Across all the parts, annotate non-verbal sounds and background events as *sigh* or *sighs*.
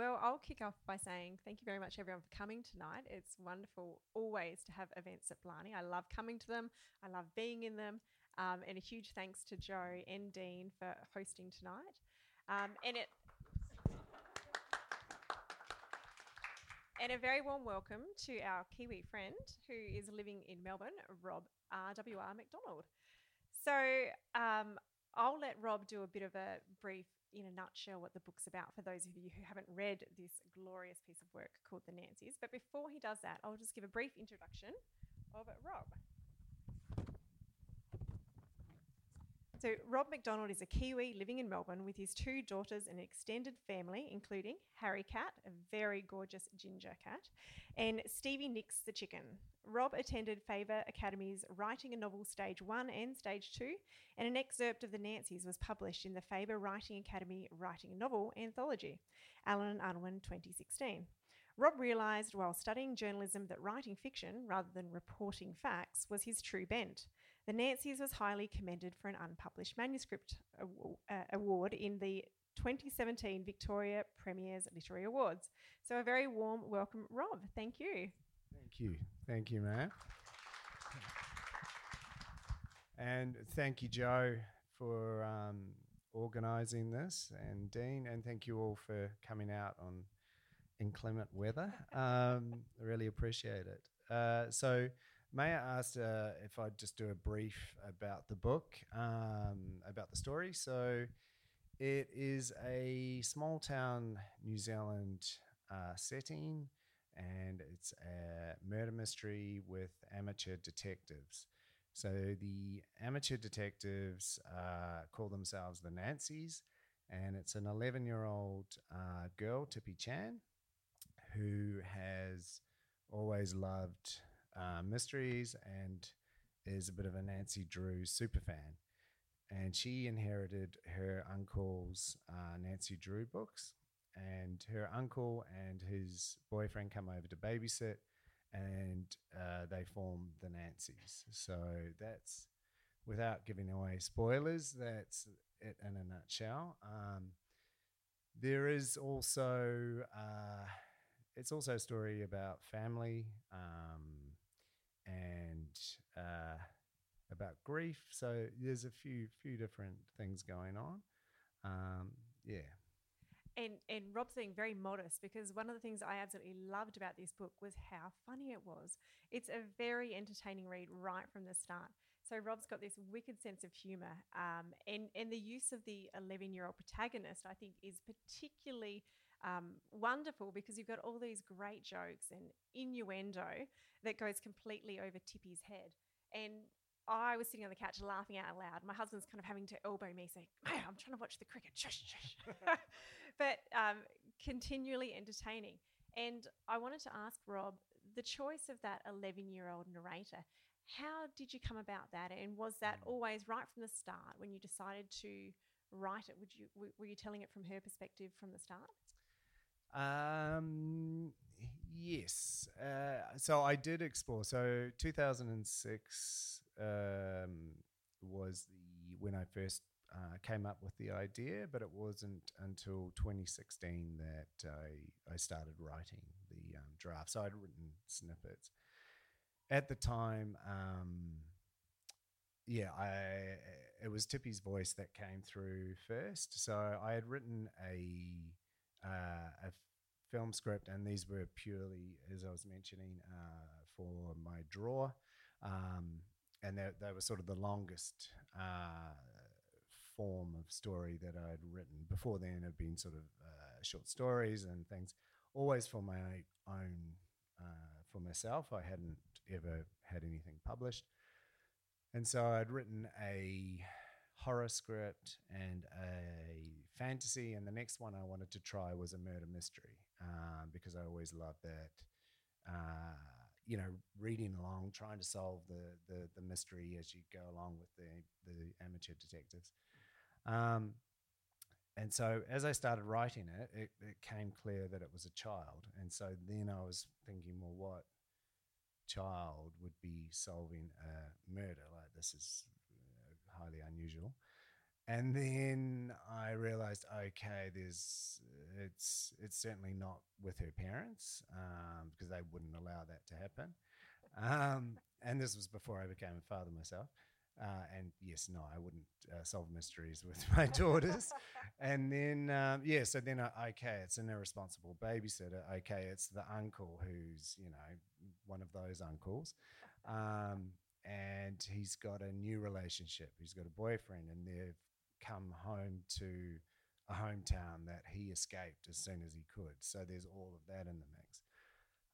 Well, I'll kick off by saying thank you very much, everyone, for coming tonight. It's wonderful always to have events at Blarney. I love coming to them, I love being in them. Um, and a huge thanks to Joe and Dean for hosting tonight. Um, and it. And a very warm welcome to our Kiwi friend who is living in Melbourne, Rob RWR McDonald. So um, I'll let Rob do a bit of a brief, in a nutshell, what the book's about for those of you who haven't read this glorious piece of work called The Nancys. But before he does that, I'll just give a brief introduction of Rob. So, Rob McDonald is a Kiwi living in Melbourne with his two daughters and an extended family, including Harry Cat, a very gorgeous ginger cat, and Stevie Nicks the chicken. Rob attended Faber Academy's Writing a Novel Stage 1 and Stage 2, and an excerpt of The Nancys was published in the Faber Writing Academy Writing a Novel anthology, Allen and Unwin 2016. Rob realised while studying journalism that writing fiction, rather than reporting facts, was his true bent. The Nancys was highly commended for an unpublished manuscript uh, award in the 2017 Victoria Premier's Literary Awards. So, a very warm welcome, Rob. Thank you. Thank you. Thank you, man. And thank you, Joe, for um, organising this, and Dean, and thank you all for coming out on inclement weather. *laughs* Um, I really appreciate it. Uh, so, Maya asked uh, if I'd just do a brief about the book, um, about the story. So, it is a small town New Zealand uh, setting, and it's a murder mystery with amateur detectives. So, the amateur detectives uh, call themselves the Nancys, and it's an 11 year old uh, girl, Tippy Chan who has always loved uh, mysteries and is a bit of a Nancy Drew super fan. And she inherited her uncle's uh, Nancy Drew books. And her uncle and his boyfriend come over to babysit, and uh, they form the Nancys. So that's, without giving away spoilers, that's it in a nutshell. Um, there is also uh, it's also a story about family um, and uh, about grief. So there's a few few different things going on. Um, yeah. And and Rob's being very modest because one of the things I absolutely loved about this book was how funny it was. It's a very entertaining read right from the start. So Rob's got this wicked sense of humour, um, and and the use of the eleven year old protagonist I think is particularly um, wonderful because you've got all these great jokes and innuendo that goes completely over Tippy's head. And I was sitting on the couch laughing out loud. My husband's kind of having to elbow me, saying, I'm trying to watch the cricket. Shush, shush. *laughs* but um, continually entertaining. And I wanted to ask Rob the choice of that 11 year old narrator, how did you come about that? And was that hmm. always right from the start when you decided to write it? Would you, were you telling it from her perspective from the start? Um, yes. Uh, so I did explore. So 2006 um, was the when I first uh, came up with the idea, but it wasn't until 2016 that I, I started writing the um, draft. So I'd written snippets. At the time, um, yeah, I it was Tippy's voice that came through first. So I had written a uh, a film script, and these were purely, as I was mentioning, uh, for my draw. Um, and they, they, were sort of the longest uh, form of story that I'd written. Before then, had been sort of uh, short stories and things, always for my own, uh, for myself. I hadn't ever had anything published. And so I'd written a horror script and a fantasy. And the next one I wanted to try was a murder mystery um, because I always loved that. Uh, you know, reading along, trying to solve the, the, the mystery as you go along with the the amateur detectives. Um, and so as I started writing it, it, it came clear that it was a child. And so then I was thinking, well, what child would be solving a murder like this is highly unusual. And then I realized, okay, there's it's it's certainly not with her parents um, because they wouldn't allow that to happen. Um, and this was before I became a father myself. Uh, and yes, no, I wouldn't uh, solve mysteries with *laughs* my daughters. and then, um, yeah, so then, uh, okay, it's an irresponsible babysitter. Okay, it's the uncle who's, you know, one of those uncles. Um, and he's got a new relationship. He's got a boyfriend, and they've come home to a hometown that he escaped as soon as he could. So there's all of that in the mix.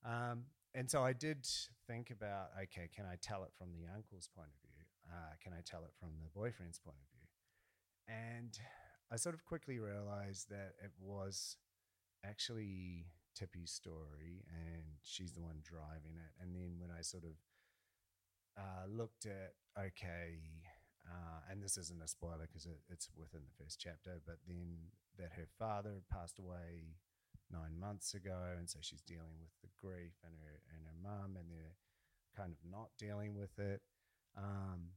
Um, and so I did think about okay, can I tell it from the uncle's point of view? Uh, can I tell it from the boyfriend's point of view? And I sort of quickly realized that it was actually Tippy's story and she's the one driving it. And then when I sort of uh, looked at, okay, uh, and this isn't a spoiler because it, it's within the first chapter, but then that her father passed away nine months ago, and so she's dealing with the grief, and her and her mum, and they're kind of not dealing with it. Um,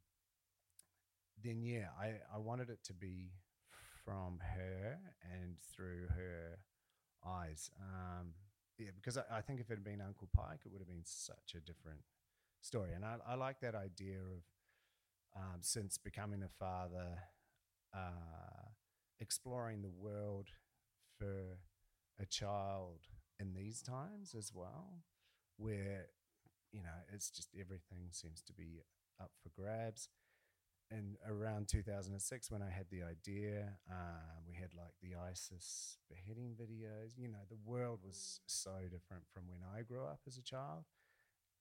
then yeah, I, I wanted it to be from her and through her eyes. Um, yeah, because I, I, think if it had been Uncle Pike, it would have been such a different story. And I, I like that idea of um, since becoming a father, uh, exploring the world for a child in these times as well, where you know it's just everything seems to be up for grabs. And around 2006, when I had the idea, uh, we had like the ISIS beheading videos. You know, the world was so different from when I grew up as a child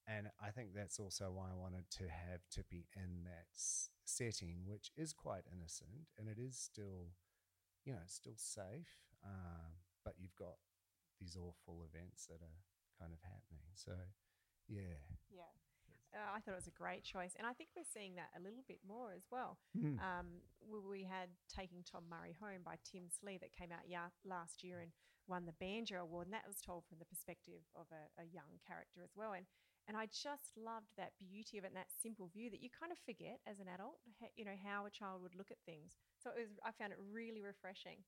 and I think that's also why I wanted to have Tippy in that setting, which is quite innocent and it is still, you know, still safe. Um, but you've got these awful events that are kind of happening. So, yeah. Yeah. Uh, I thought it was a great choice. And I think we're seeing that a little bit more as well. Mm. Um, we, we had Taking Tom Murray Home by Tim Slee that came out ya- last year and won the Banjo Award. And that was told from the perspective of a, a young character as well. And and I just loved that beauty of it and that simple view that you kind of forget as an adult, you know, how a child would look at things. So it was, I found it really refreshing.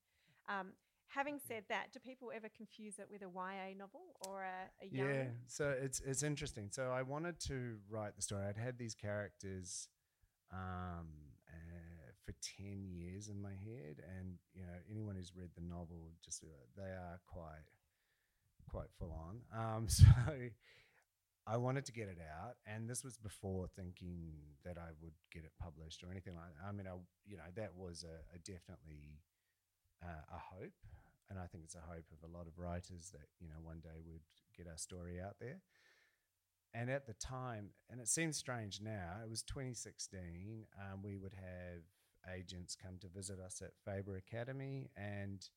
Um, having said that, do people ever confuse it with a YA novel or a, a young? Yeah, so it's it's interesting. So I wanted to write the story. I'd had these characters um, uh, for ten years in my head, and you know anyone who's read the novel just uh, they are quite quite full on. Um, *laughs* so I wanted to get it out, and this was before thinking that I would get it published or anything like that. I mean, I, you know, that was a, a definitely uh, a hope, and I think it's a hope of a lot of writers that you know one day we'd get our story out there. And at the time, and it seems strange now, it was 2016. Um, we would have agents come to visit us at Faber Academy, and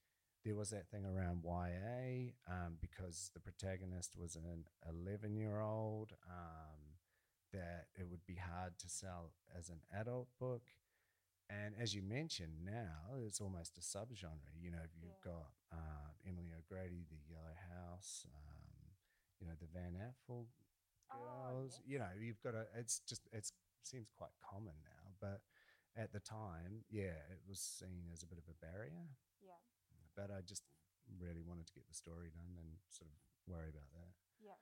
there was that thing around YA um, because the protagonist was an 11 year old, um, that it would be hard to sell as an adult book. And as you mentioned, now it's almost a subgenre. You know, you've yeah. got uh, Emily O'Grady, The Yellow House, um, you know, the Van Apfel oh, girls. Oh. You know, you've got a. It's just it seems quite common now, but at the time, yeah, it was seen as a bit of a barrier but I just really wanted to get the story done and sort of worry about that. Yeah.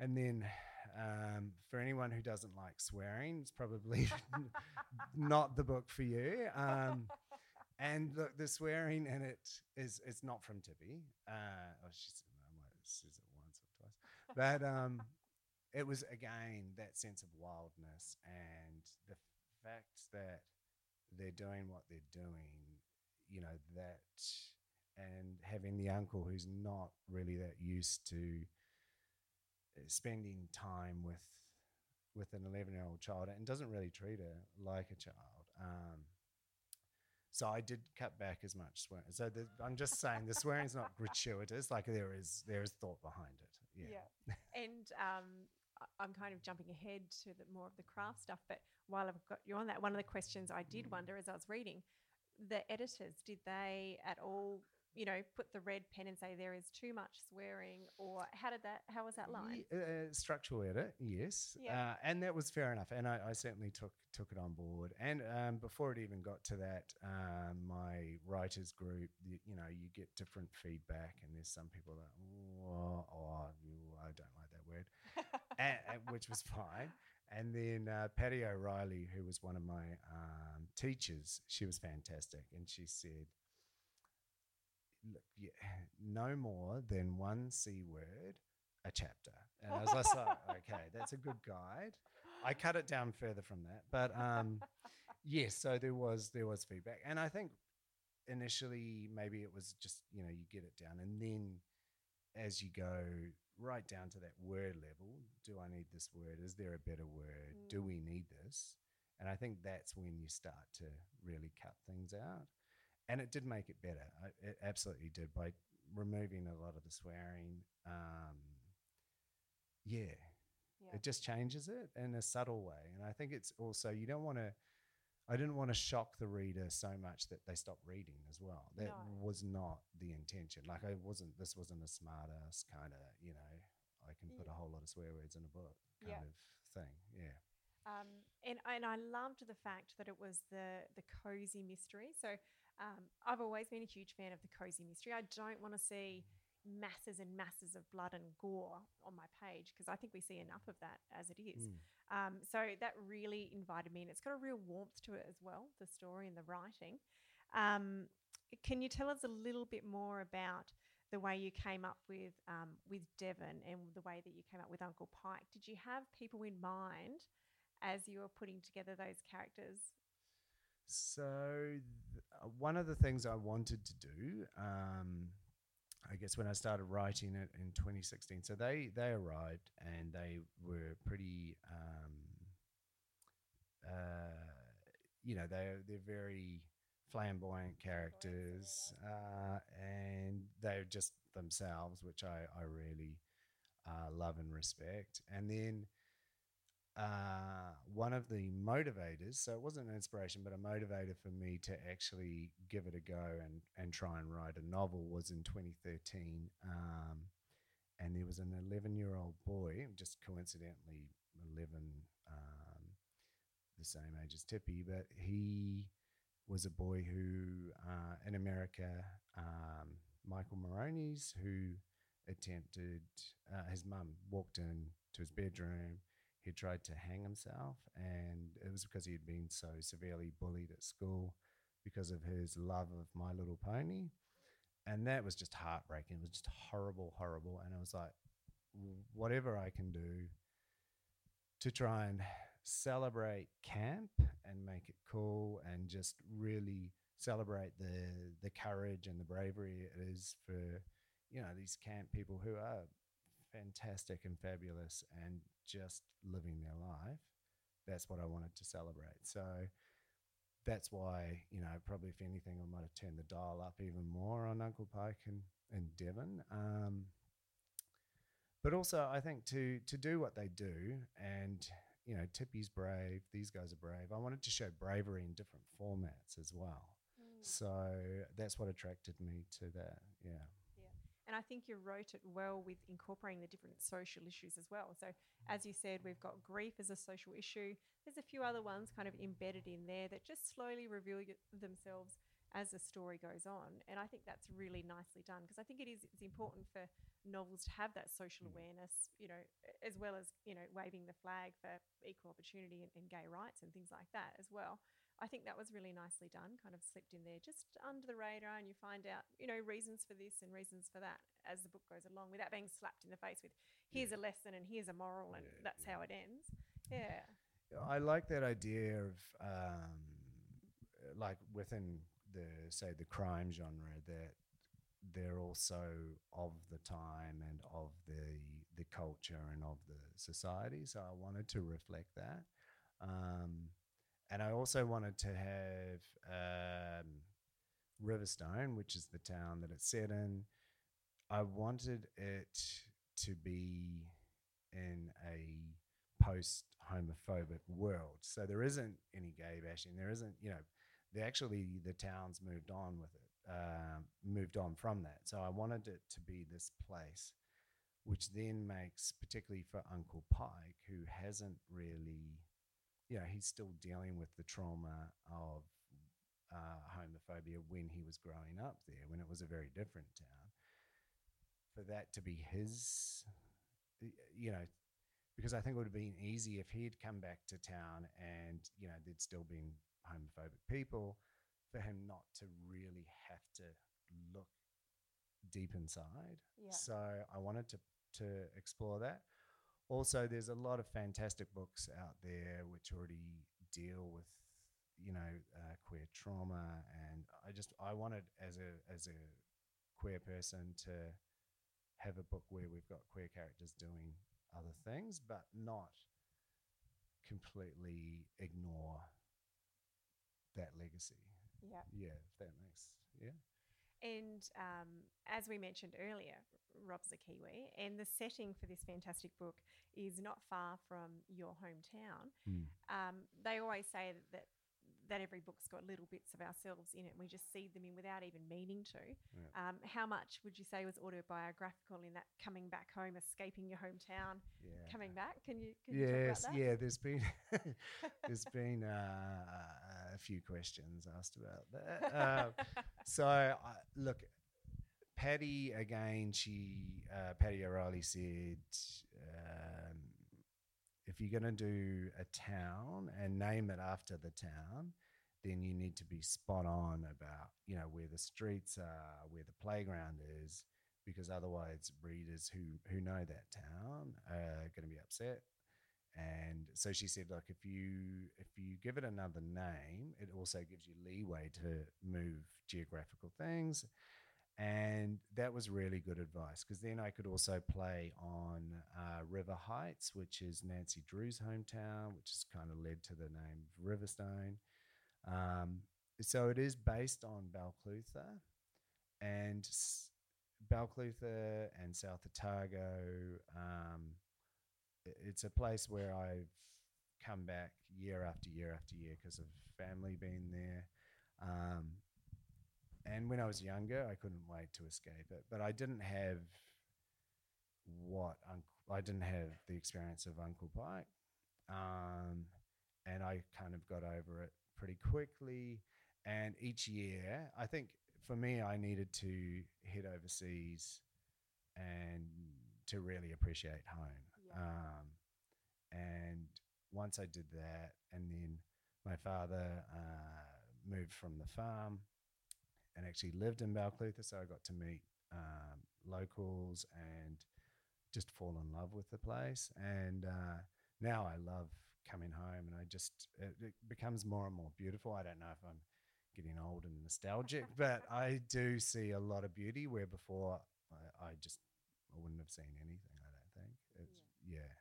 And then um, for anyone who doesn't like swearing, it's probably *laughs* not the book for you. Um, and look, the swearing in it is it's not from Tippy. Uh, oh, she's I might says it once or twice, but um, it was again that sense of wildness and the fact that they're doing what they're doing. You know that and having the uncle who's not really that used to uh, spending time with with an 11 year old child and doesn't really treat her like a child um, so I did cut back as much swearing. So the, I'm just saying the swearing's not *laughs* gratuitous. Like there is there is thought behind it. Yeah. yeah. and um, I'm kind of jumping ahead to the more of the craft stuff. But while I've got you on that, one of the questions I did mm. wonder as I was reading, the editors did they at all you know, put the red pen and say there is too much swearing, or how did that? How was that line? Uh, structural edit, yes, Yeah. uh, and that was fair enough, and I, I certainly took took it on board. And um, before it even got to that, um, my writers group, you, you know, you get different feedback, and there's some people that, oh, oh I don't like that word, *laughs* and, and- which was fine. And then uh, Paddy O'Reilly, who was one of my um, teachers, she was fantastic, and she said, "Look, yeah, no more than one c word a chapter." And I was *laughs* like, "Okay, that's a good guide." I cut it down further from that, but um, yes. So there was there was feedback, and I think initially maybe it was just you know you get it down, and then as you go right down to that word level, do I need this word? Is there a better word? Do Mm. we need this? And I think that's when you start to really cut things out. And it did make it better. I, it absolutely did by removing a lot of the swearing. Um, yeah, Yeah. it just changes it in a subtle way. And I think it's also, you don't want to, I didn't want to shock the reader so much that they stop reading as well. That No. was not the intention. Like, I wasn't, this wasn't a smart ass kind of, you know, I can put a whole lot of swear words in a book kind Yeah. of thing. Yeah. Um, and and I loved the fact that it was the the cozy mystery. So um, I've always been a huge fan of the cozy mystery. I don't want to see masses and masses of blood and gore on my page because I think we see enough of that as it is. Mm. Um, so that really invited me, and it's got a real warmth to it as well, the story and the writing. Um, can you tell us a little bit more about the way you came up with um, with Devon and the way that you came up with Uncle Pike? Did you have people in mind as you were putting together those characters? So, th- uh, one of the things I wanted to do, um, I guess, when I started writing it in 2016, so they they arrived and they were pretty, um, uh, you know, they they're very flamboyant characters, uh, and they're just themselves, which I I really uh, love and respect. And then one of the motivators, so it wasn't an inspiration, but a motivator for me to actually give it a go and, and try and write a novel was in 2013. Um, and there was an 11 year old boy, just coincidentally 11, um, the same age as Tippy, but he was a boy who, uh, in America, um, Michael Morones, who attempted, uh, his mum walked in to his bedroom he tried to hang himself, and it was because he had been so severely bullied at school because of his love of My Little Pony. And that was just heartbreaking. It was just horrible, horrible. And I was like, whatever I can do to try and celebrate camp and make it cool and just really celebrate the the courage and the bravery it is for you know these camp people who are fantastic and fabulous and just living their life. That's what I wanted to celebrate. So that's why, you know, probably if anything, I might have turned the dial up even more on Uncle Pike and, and Devon. Um, but also, I think to to do what they do, and you know, Tippy's brave. These guys are brave. I wanted to show bravery in different formats as well. So that's what attracted me to that. Yeah. And I think you wrote it well with incorporating the different social issues as well. So, as you said, we've got grief as a social issue. There's a few other ones kind of embedded in there that just slowly reveal themselves as the story goes on. And I think that's really nicely done because I think it is it's important for novels to have that social Mm. awareness, you know, as well as, you know, waving the flag for equal opportunity and, and gay rights and things like that as well. I think that was really nicely done, kind of slipped in there just under the radar, and you find out, you know, reasons for this and reasons for that as the book goes along without being slapped in the face with here's a lesson and here's a moral, and Yeah, that's yeah. how it ends. Yeah. I like that idea of um, like within the say the crime genre that they're also of the time and of the the culture and of the society. So I wanted to reflect that, um, and I also wanted to have um, Riverstone, which is the town that it's set in. I wanted it to be in a post homophobic world. So there isn't any gay bashing. There isn't, you know, they actually the town's moved on with it um, moved on from that. So I wanted it to be this place, which then makes, particularly for Uncle Pike, who hasn't really, you know, he's still dealing with the trauma of uh, homophobia when he was growing up there, when it was a very different town. For that to be his, you know, because I think it would have been easy if he had come back to town and, you know, there'd still been homophobic people for him not to really have to look deep inside. Yeah. So I wanted to to explore that. Also, there's a lot of fantastic books out there which already deal with you know uh, queer trauma, and I just I wanted as a as a queer person to have a book where we've got queer characters doing other things, but not completely ignore that legacy. Yeah. Yeah, if that makes yeah. And um, as we mentioned earlier, Rob's a Kiwi, and the setting for this fantastic book is not far from your hometown. Um, they always say that, that that every book's got little bits of ourselves in it, and we just seed them in without even meaning to. Yeah. Um, how much would you say was autobiographical in that coming back home, escaping your hometown, Yeah. coming back? Can you? Can you yes, talk about that? yeah. There's been *laughs* *laughs* there's been uh, a few questions asked about that. Uh, *laughs* so I, look, Paddy again. She uh, Paddy O'Reilly said, um, if you're going to do a town and name it after the town, then you need to be spot on about you know where the streets are, where the playground is, because otherwise readers who who know that town are going to be upset. And so she said, look, if you if you give it another name, it also gives you leeway to move geographical things. And that was really good advice because then I could also play on uh, River Heights, which is Nancy Drew's hometown, which has kind of led to the name Riverstone. Um, so it is based on Balclutha, and s- Balclutha and South Otago. Um, it's a place where I've come back year after year after year because of family being there. Um, and when I was younger, I couldn't wait to escape it, but I didn't have what uncle, I didn't have the experience of Uncle Pike, um, and I kind of got over it pretty quickly. And each year, I think for me, I needed to head overseas and to really appreciate home. Yeah. Um, and once I did that, and then my father uh, moved from the farm and actually lived in Balclutha, so I got to meet um, locals and just fall in love with the place. And uh, now I love coming home, and I just it, it becomes more and more beautiful. I don't know if I'm getting old and nostalgic, *laughs* but I do see a lot of beauty where before I, I just I wouldn't have seen anything. I don't think it's yeah.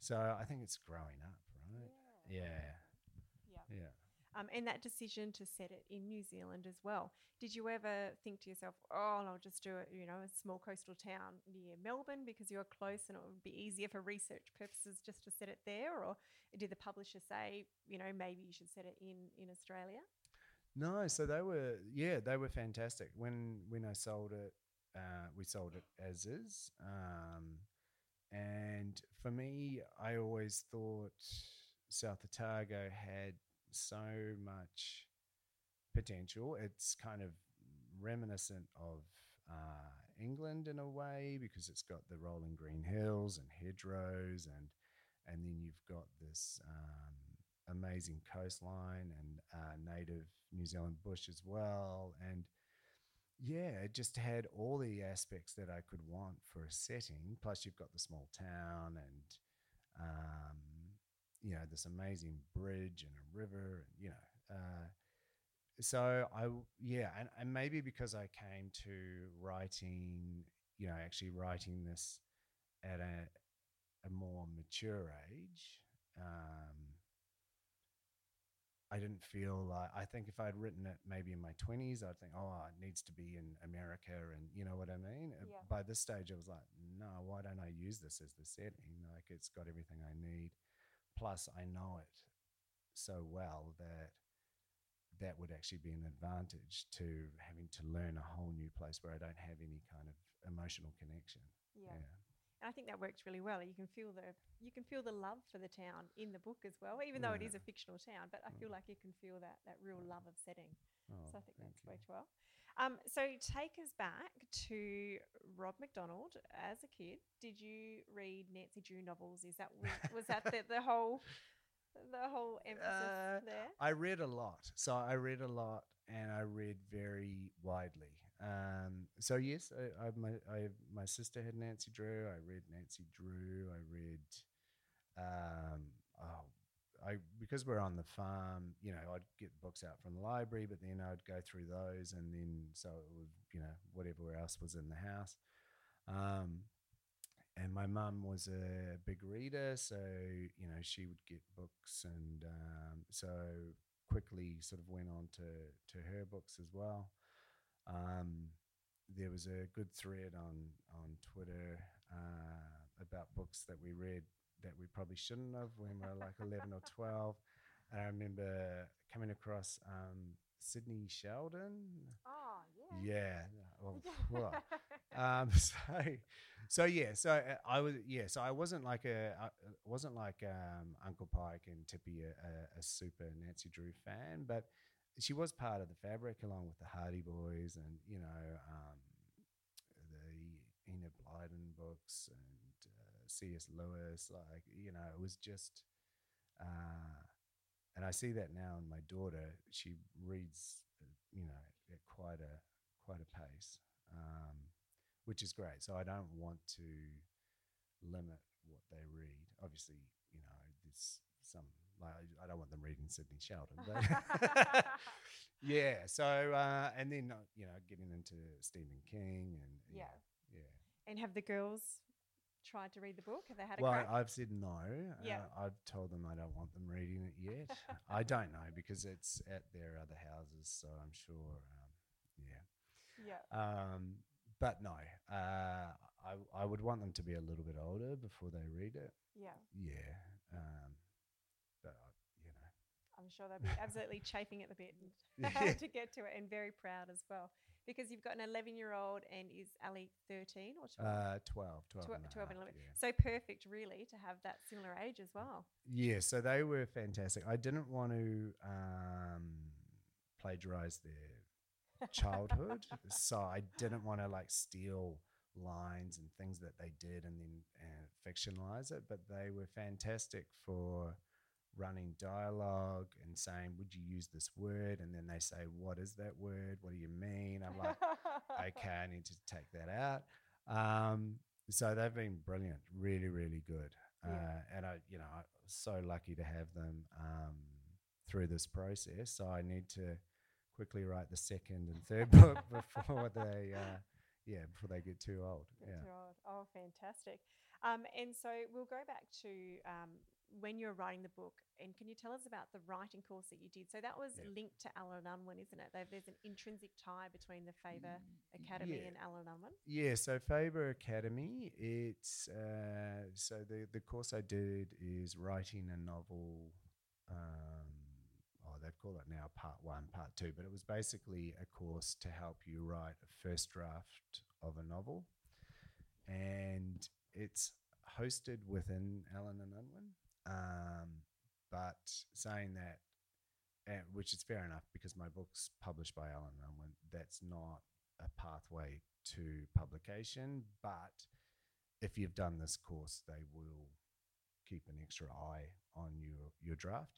So I think it's growing up, right? Yeah, Yeah. yeah. Um, and that decision to set it in New Zealand as well. Did you ever think to yourself, "Oh, I'll just do it," you know, a small coastal town near Melbourne because you're close and it would be easier for research purposes just to set it there? Or did the publisher say, you know, maybe you should set it in in Australia? No, so they were yeah, they were fantastic. When when I sold it, uh, we sold it as is. Um, and for me, I always thought South Otago had so much potential. It's kind of reminiscent of uh, England in a way because it's got the rolling green hills and hedgerows, and and then you've got this um, amazing coastline and uh, native New Zealand bush as well, and yeah, it just had all the aspects that I could want for a setting. Plus, you've got the small town and um, you know this amazing bridge and a river, and you know. Uh, so i yeah, and, and maybe because I came to writing, you know, actually writing this at a a more mature age. Um, I didn't feel like I think if I'd written it maybe in my twenties, I'd think, oh, it needs to be in America, and you know what I mean. Uh, Yeah. By this stage, I was like, no, why don't I use this as the setting? Like it's got everything I need. Plus, I know it so well that that would actually be an advantage to having to learn a whole new place where I don't have any kind of emotional connection. Yeah. And I think that works really well. You can feel the you can feel the love for the town in the book as well, even though it is a fictional town. But I feel Mm. like you can feel that that real love of setting. Oh, So I think that's you. worked well. Um, so take us back to Rob McDonald as a kid. Did you read Nancy Drew novels? Is that was, that the, the whole the whole emphasis Uh, there? I read a lot. So I read a lot and I read very widely. Um, so yes, I, I, my, I, my sister had Nancy Drew. I read Nancy Drew. I read, um, oh, I, because we're on the farm, you know, I'd get books out from the library, but then I'd go through those and then, so it would, you know, whatever else was in the house. Um, and my mum was a big reader, so you know she would get books, and um, so quickly sort of went on to to her books as well. Um, there was a good thread on on Twitter uh, about books that we read that we probably shouldn't have when we were like eleven or twelve. And I remember coming across um, Sidney Sheldon. Oh Yeah. Well, well, *laughs* um, *laughs* so, so yeah, so uh, I was yeah, so I wasn't like a I wasn't like um, Uncle Pike and Tippy a, a, a super Nancy Drew fan, but she was part of the fabric along with the Hardy Boys and you know um, the Enid Blyton books and uh, C.S. Lewis. Like you know, it was just. Uh, and I see that now in my daughter. She reads, uh, you know, at quite a quite a pace, um, which is great. So I don't want to limit what they read. Obviously, you know, there's some like I- don't want them reading Sidney Sheldon, but *laughs* *laughs* yeah. So uh, and then uh, you know, getting into Stephen King and Yeah. yeah. And have the girls tried to read the book? Have they had a Well, crack? I've said no. Yeah. Uh, I've told them I don't want them reading it yet. *laughs* I don't know because it's at their other houses, so I'm sure. Um, yeah. yeah. Um, but no, uh, I I would want them to be a little bit older before they read it. Yeah. Yeah. Um, but uh, you know, I'm sure they'll be absolutely chafing at the bit *laughs* Yeah. *laughs* to get to it and very proud as well. Because you've got an 11 year old and is Ali 13 or 12? uh, 12, 12, Twe- and 12 and half, 11. yeah. So perfect, really, to have that similar age as well. Yeah, so they were fantastic. I didn't want to um, plagiarize their childhood, *laughs* so I didn't want to like steal lines and things that they did and then uh, fictionalize it. But they were fantastic for running dialogue and saying, "Would you use this word?" And then they say, "What is that word? What do you mean?" I'm like, *laughs* okay, I need to take that out. Um, so they've been brilliant, really, really good. Yeah. Uh, and I, you know, I was so lucky to have them um, through this process. So I need to quickly write the second and third *laughs* book before they, uh, yeah, before they get too old. Get yeah. too old. Oh, fantastic. Um, and so we'll go back to um, when you were writing the book. And can you tell us about the writing course that you did? So that was Yeah. linked to Allen Unwin, isn't it? There- There's an intrinsic tie between the Faber Academy yeah. and Allen Unwin. Yeah, so Faber Academy, it's uh, so the the course I did is writing a novel. Um, oh, they call it now part one, part two, but it was basically a course to help you write a first draft of a novel, and it's hosted within Allen and Unwin. Um, but saying that, and, which is fair enough because my book's published by Allen and Unwin, that's not a pathway to publication. But if you've done this course, they will keep an extra eye on your your draft.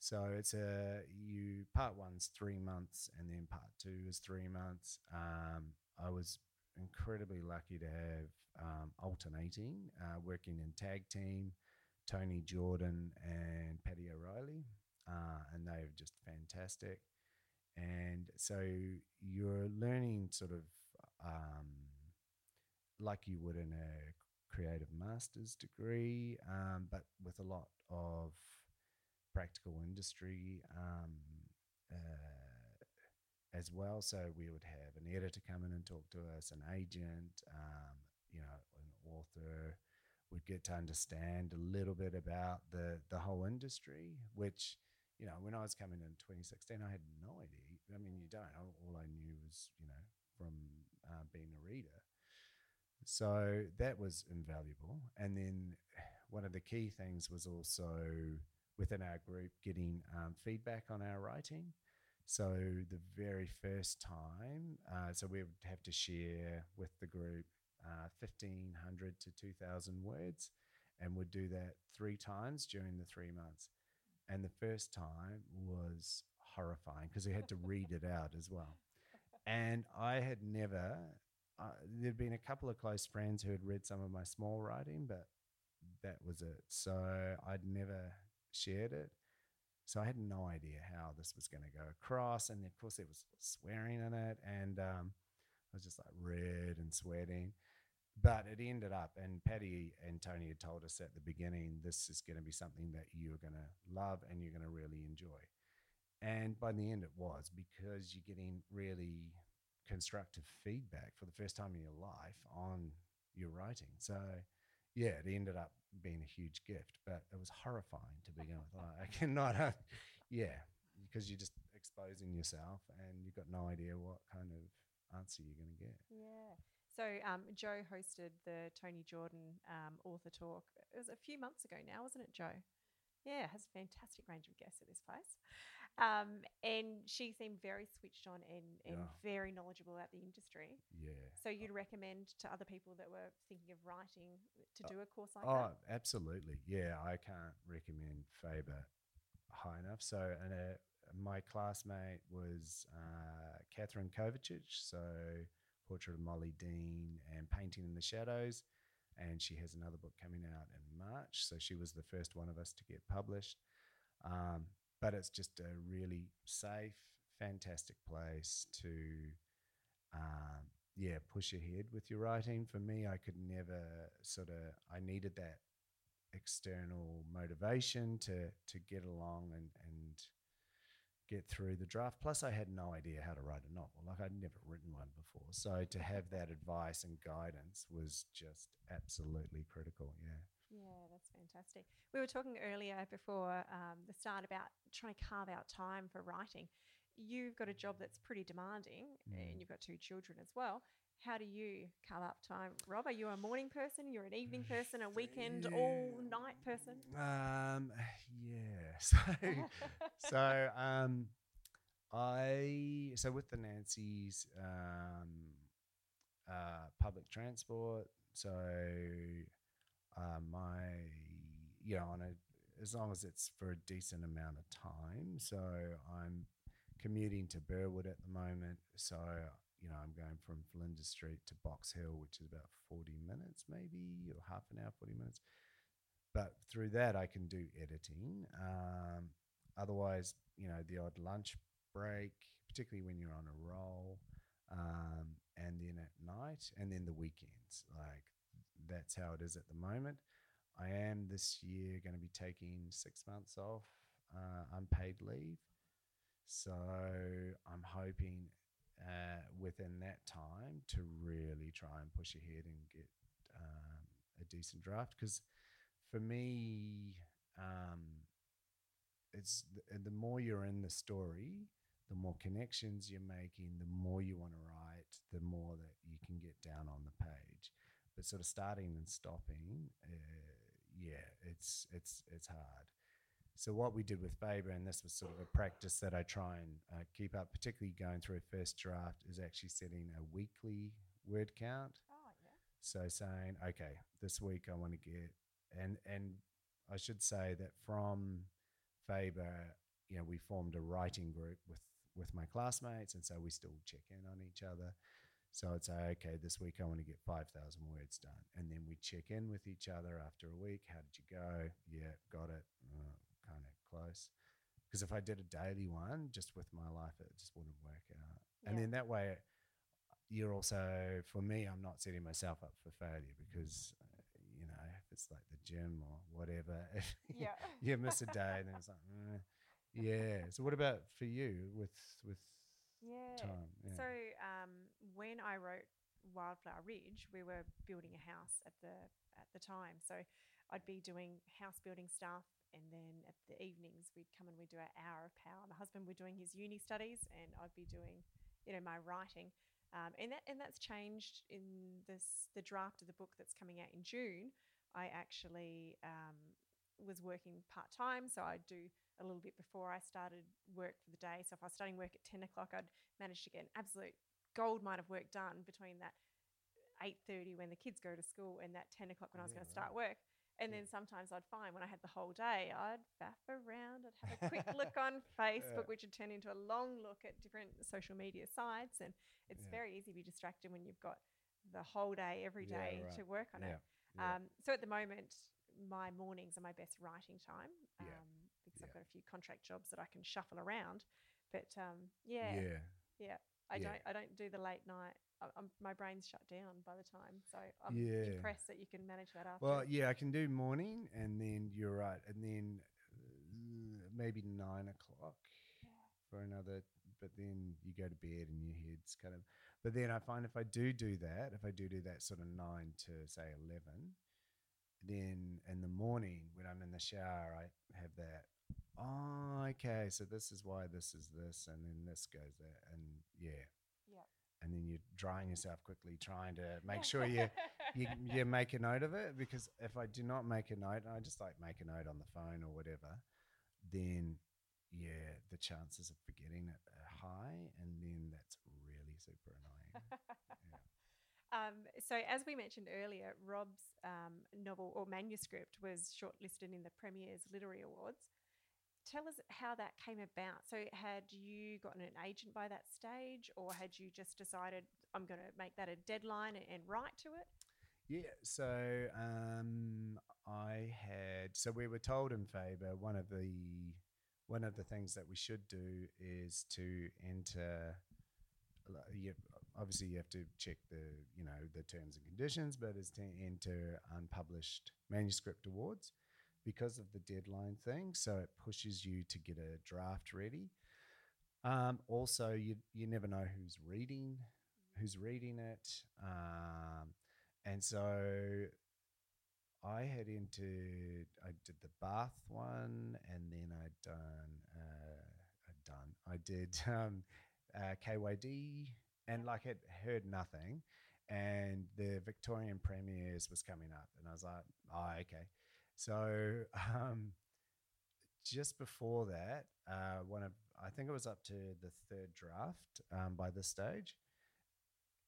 So it's a you part one's three months, and then part two is three months. Um, I was incredibly lucky to have um, alternating, uh, working in tag team, Toni Jordan and Paddy O'Reilly, uh, and they are just fantastic. And so you're learning sort of um, like you would in a creative master's degree, um, but with a lot of practical industry um, uh, as well. So we would have an editor come in and talk to us, an agent, um, you know, an author. We'd get to understand a little bit about the the whole industry, which you know, when I was coming in 2016, I had no idea. I mean, you don't. All all I knew was, you know, from uh, being a reader. So that was invaluable. And then one of the key things was also within our group getting um, feedback on our writing. So the very first time, uh, so we would have to share with the group uh, 1,500 to 2,000 words, and would do that three times during the three months. And the first time was horrifying because we had to read it out as well. And I had never, uh, there'd been a couple of close friends who had read some of my small writing, but that was it. So I'd never shared it. So I had no idea how this was going to go across. And of course, there was swearing in it. And um, I was just like red and sweating. But it ended up, and Paddy and Toni had told us at the beginning, this is going to be something that you're going to love and you're going to really enjoy. And by the end, it was because you're getting really constructive feedback for the first time in your life on your writing. So, yeah, it ended up being a huge gift, but it was horrifying to begin with. Like, *laughs* I cannot, uh, yeah, because you're just exposing yourself and you've got no idea what kind of answer you're going to get. Yeah. So um, Joe hosted the Toni Jordan um, author talk. It was a few months ago now, wasn't it, Joe? Yeah, has a fantastic range of guests at this place. Um, and she seemed very switched on and, and Yeah. very knowledgeable about the industry. Yeah. So you'd recommend to other people that were thinking of writing to do a course like Oh, that? Oh, absolutely. Yeah, I can't recommend Faber high enough. So, and uh, my classmate was uh, Katherine Kovacic, so Portrait of Molly Dean and Painting in the Shadows. And she has another book coming out in March. So she was the first one of us to get published. Um, but it's just a really safe, fantastic place to um, yeah, push ahead with your writing. For me, I could never sort of, I needed that external motivation to to get along and and get through the draft. Plus, I had no idea how to write a novel. Like I'd never written one before, so to have that advice and guidance was just absolutely critical. Yeah. Yeah, that's fantastic. We were talking earlier before um, the start about trying to carve out time for writing. You've got a job that's pretty demanding Mm. and you've got two children as well. How do you carve up time? Rob, are you a morning person? You're an evening person, a weekend, all night person? Um. Yeah. *laughs* So. *laughs* so um, I so with the Nancy's um, uh, public transport. So uh, my you know on a as long as it's for a decent amount of time. So I'm commuting to Burwood at the moment. So you know I'm going from Flinders Street to Box Hill, which is about 40 minutes maybe or half an hour, 40 minutes but through that I can do editing. Um, otherwise, you know, the odd lunch break, particularly when you're on a roll, um, and then at night, and then the weekends. Like that's how it is at the moment. I am this year going to be taking six months off uh, unpaid leave, so I'm hoping uh, within that time to really try and push ahead and get um, a decent draft because for me, um, it's the, the more you're in the story, the more connections you're making, the more you want to write, the more that you can get down on the page. But sort of starting and stopping, uh, yeah, it's it's it's hard. So what we did with Faber, and this was sort of a practice that I try and uh, keep up, particularly going through a first draft, is actually setting a weekly word count. Oh, yeah. So saying, okay, this week I want to get, and and I should say that from Faber, you know, we formed a writing group with with my classmates, and so we still check in on each other. So I'd say, okay, this week I want to get five thousand words done, and then we check in with each other after a week. How did you go? Yeah, got it. Uh, close. Because if I did a daily one, just with my life, it just wouldn't work out. And then that way, you're also for me i'm not setting myself up for failure because uh, you know if it's like the gym or whatever if *laughs* Yeah. you miss a day then it's like mm, yeah so what about for you with with Yeah. time yeah. So um, when I wrote Wildflower Ridge, we were building a house at the at the time. So I'd be doing house building stuff and then at the evenings we'd come and we'd do our hour of power. My husband were doing his uni studies, and I'd be doing, you know, my writing. Um, and that and that's changed in this the draft of the book that's coming out in June. I actually um, was working part time, so I'd do a little bit before I started work for the day. So if I was starting work at ten o'clock, I'd manage to get an absolute gold mine of work done between that eight thirty when the kids go to school and that ten o'clock when I was Yeah, going to start work. And Yeah. then sometimes I'd find when I had the whole day, I'd faff around, I'd have a quick look *laughs* on Facebook, which would turn into a long look at different social media sites. And it's Yeah. very easy to be distracted when you've got the whole day, every day Yeah, right. to work on Yeah, it. yeah. Um, so at the moment, my mornings are my best writing time um, because yeah. I've got a few contract jobs that I can shuffle around. But um, yeah, yeah. yeah, I Yeah. don't I don't do the late night. I'm, my brain's shut down by the time, so I'm Yeah. impressed that you can manage that after. Well, yeah, I can do morning, and then you're right, and then uh, maybe nine o'clock for another. But then you go to bed, and your head's kind of. But then I find if I do do that, if I do do that sort of nine to say eleven, then in the morning when I'm in the shower, I have that. Oh, okay. So this is why this is this, and then this goes there, and yeah. Yeah. And then you're drying yourself quickly, trying to make sure you you, *laughs* you make a note of it because if I do not make a note, and I just like make a note on the phone or whatever, then yeah, the chances of forgetting it are high, and then that's really super annoying. *laughs* Um, so, as we mentioned earlier, Rob's um, novel or manuscript was shortlisted in the Premier's Literary Awards. Tell us how that came about. So, had you gotten an agent by that stage, or had you just decided, I'm going to make that a deadline and, and write to it? Yeah, so um, I had so we were told in Faber one of the one of the things that we should do is to enter. You, obviously, you have to check the you know the terms and conditions, but is to enter unpublished manuscript awards because of the deadline thing. So it pushes you to get a draft ready. Um, also, you you never know who's reading who's reading it. Um, and so I had entered, I did the Bath one, and then I'd done, uh, I'd done, I did *laughs* um, uh, KYD, and like had heard nothing. And the Victorian Premier's was coming up, and I was like, oh, okay. So *laughs* um, just before that, uh, one of, I think it was up to the third draft um, by this stage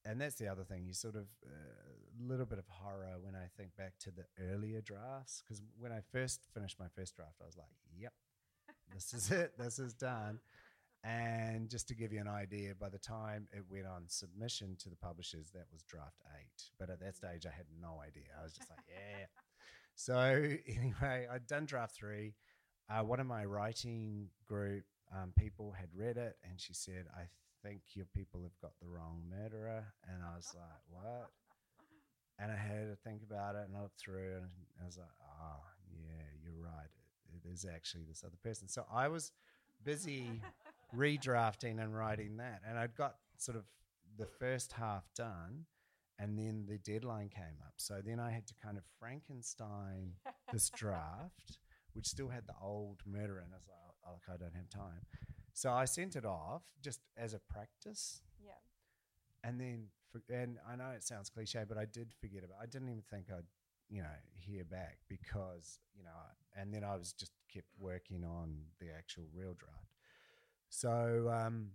and that's the other thing. You sort of a uh, little bit of horror when I think back to the earlier drafts because when I first finished my first draft, I was like, "Yep, this is it. This is done." And just to give you an idea, by the time it went on submission to the publishers, that was draft eight. But at that stage, I had no idea. I was just like, *laughs* "Yeah." So *laughs* anyway, I'd done draft three. Uh, one of my writing group um, people had read it, and she said, "I think your people have got the wrong murderer." And I was like, "What?" And I had to think about it, and I looked through, and I was like, "Oh, yeah, you're right. It, it is actually this other person." So I was busy *laughs* redrafting and writing that, and I'd got sort of the first half done. And then the deadline came up. So then I had to kind of Frankenstein this *laughs* draft, which still had the old murder in. I was like, oh, I don't have time. So I sent it off just as a practice. Yeah. And then, for, and I know it sounds cliche, but I did forget about. I didn't even think I'd, you know, hear back because you know. And then I was just kept working on the actual real draft. So, um,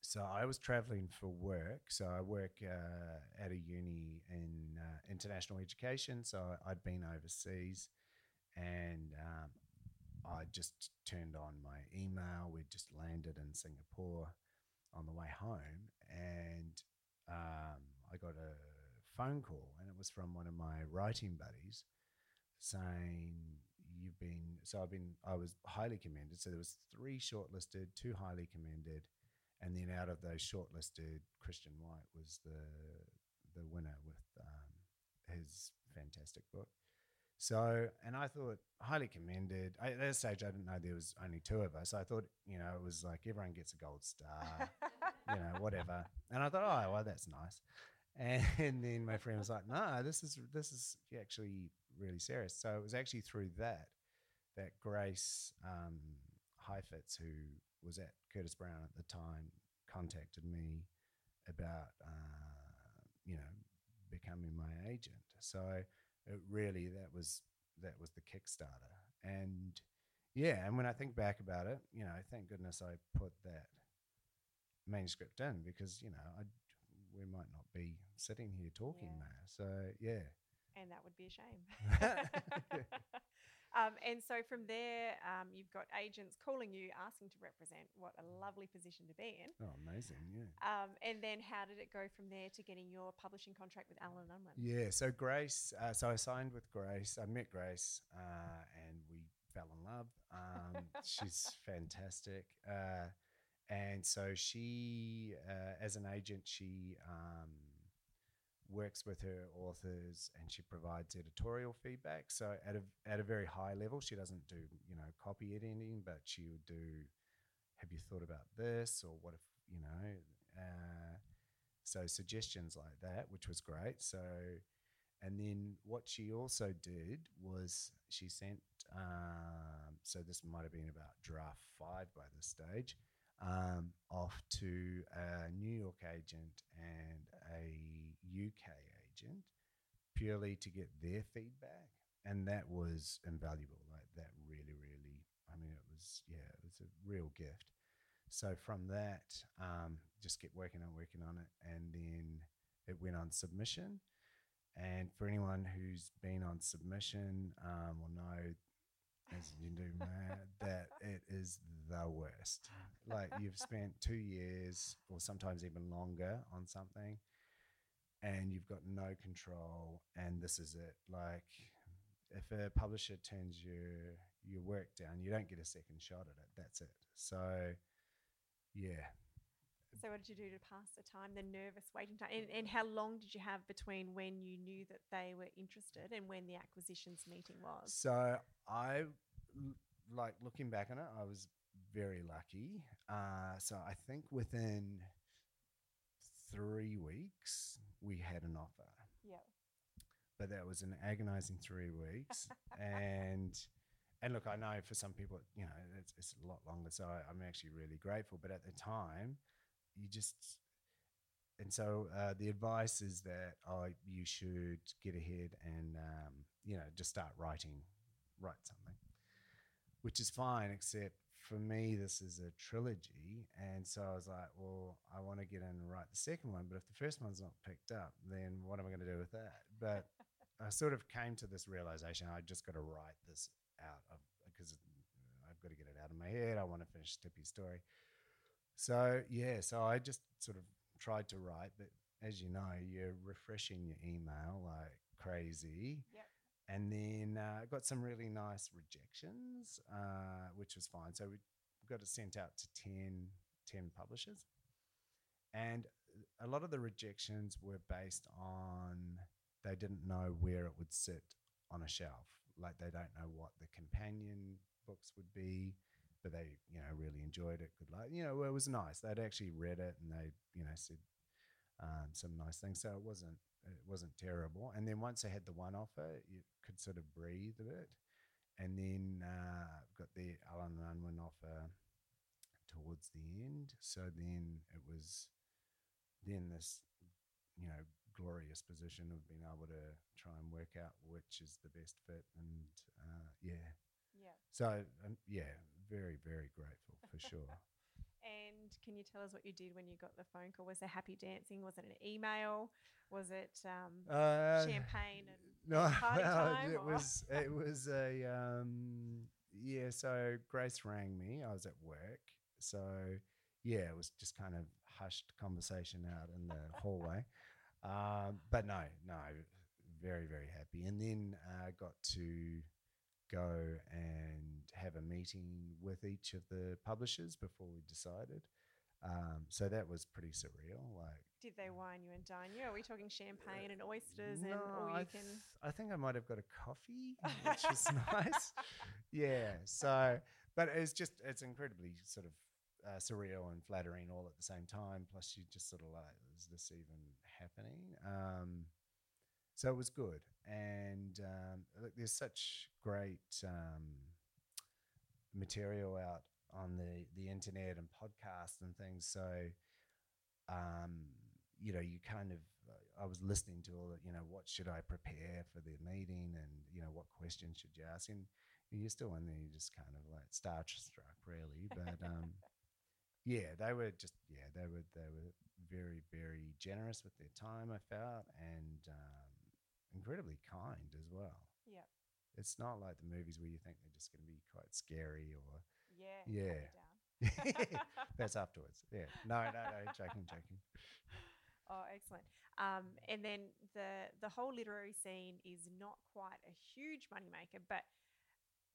so I was traveling for work. So I work uh, at a uni in uh, international education. So I'd been overseas, and um, I just turned on my email. We'd just landed in Singapore on the way home, and um, I got a phone call, and it was from one of my writing buddies saying, "You've been so I've been I was highly commended. So there was three shortlisted, two highly commended, and then out of those shortlisted, Christian White was the the winner with um, his fantastic book." So, and I thought highly commended. I, at that stage, I didn't know there was only two of us. I thought, you know, it was like everyone gets a gold star, you know, whatever. And I thought, oh, well, that's nice. And *laughs* then my friend was like, no, this is this is actually really serious. So it was actually through that that Grace um, Heifetz, who was at Curtis Brown at the time, contacted me about uh, you know becoming my agent. So it really that was that was the Kickstarter, and yeah, and when I think back about it, you know, thank goodness I put that manuscript in because you know I we might not be sitting here talking Yeah. now. So yeah, and that would be a shame. *laughs* *laughs* *laughs* um, and so from there, um, you've got agents calling you, asking to represent. What a lovely position to be in. oh amazing, yeah. Um, and then how did it go from there to getting your publishing contract with Allen Unwin? Yeah, so Grace, uh, so I signed with Grace. I met Grace, uh, and we fell in love. Um, *laughs* she's fantastic, uh, and so she, uh, as an agent, she um, works with her authors, and she provides editorial feedback. So at a at a very high level, she doesn't do you know copy editing, but she would do. Have you thought about this, or what if you know? Uh, so suggestions like that, which was great. So, and then what she also did was she sent. Um, so this might have been about draft five by this stage, um, off to a New York agent and a UK agent, purely to get their feedback, and that was invaluable. Like that, really, really. I mean, it was yeah, it was a real gift. So from that, um, just kept working on working on it, and then it went on submission. And for anyone who's been on submission, um, will know, as you do, *laughs* Matt, that it is the worst. Like you've spent two years, or sometimes even longer, on something, and you've got no control. And this is it. Like if a publisher turns your your work down, you don't get a second shot at it. That's it. So, yeah, So what did you do to pass the time, the nervous waiting time? And, and how long did you have between when you knew that they were interested and when the acquisitions meeting was? So i like looking back on it, I was very lucky. Uh, so I think within three weeks we had an offer, Yeah. but that was an agonizing three weeks. *laughs* and and look, I know for some people, you know, it's, it's a lot longer. So I, I'm actually really grateful. But at the time, you just and so uh, the advice is that oh, you should get ahead and um, you know just start writing, write something, which is fine. Except for me, this is a trilogy, and so I was like, well, I want to get in and write the second one, but if the first one's not picked up, then what am I going to do with that? But I sort of came to this realization: I just got to write this out because uh, I've got to get it out of my head. I want to finish Tippy's story. So yeah, so I just sort of tried to write, but as you know, you're refreshing your email like crazy. Yep. And then uh, got some really nice rejections, uh, which was fine. So we got it sent out to 10, 10 publishers. And a lot of the rejections were based on they didn't know where it would sit on a shelf. Like they don't know what the companion books would be, but they, you know, really enjoyed it. Good luck. You know, it was nice. They'd actually read it and they, you know, said um, some nice things. So it wasn't it wasn't terrible. And then once I had the one offer, you could sort of breathe a bit. And then uh, got the Allen and Unwin offer towards the end. So then it was then this, you know, glorious position of being able to try and work out which is the best fit. And uh, yeah, Yeah. so um, yeah, very very grateful for sure. Can you tell us what you did when you got the phone call? Was there happy dancing? Was it an email? Was it um, Uh, champagne and No, party *laughs* well, time? it or- was it was a um, yeah. So Grace rang me. I was at work, so yeah, it was just kind of hushed conversation out in the *laughs* hallway. Um, but no, no, very very happy. And then uh, got to go and have a meeting with each of the publishers before we decided. Um, so that was pretty surreal. Like Did they wine you and dine you? Are we talking champagne and oysters and no, all I, you th- can? I think I might have got a coffee, *laughs* which is nice. Yeah. So, but it's just it's incredibly sort of uh, surreal and flattering all at the same time. Plus, you just sort of like, is this even happening? Um, so it was good, and um, look, there's such great um, material out on the the internet and podcasts and things. So, um, you know, you kind of I was listening to all the, you know, what should I prepare for the meeting, and you know, what questions should you ask, and you're still in there, you're just kind of like starstruck, really. But um, *laughs* yeah, they were just yeah, they were they were very very generous with their time. I felt and um, incredibly kind as well. Yeah. It's not like the movies where you think they're just going to be quite scary or Yeah. Yeah. *laughs* that's *laughs* afterwards. Yeah, no, no, no, joking, joking. *laughs* Oh, excellent. Um, and then the the whole literary scene is not quite a huge moneymaker, but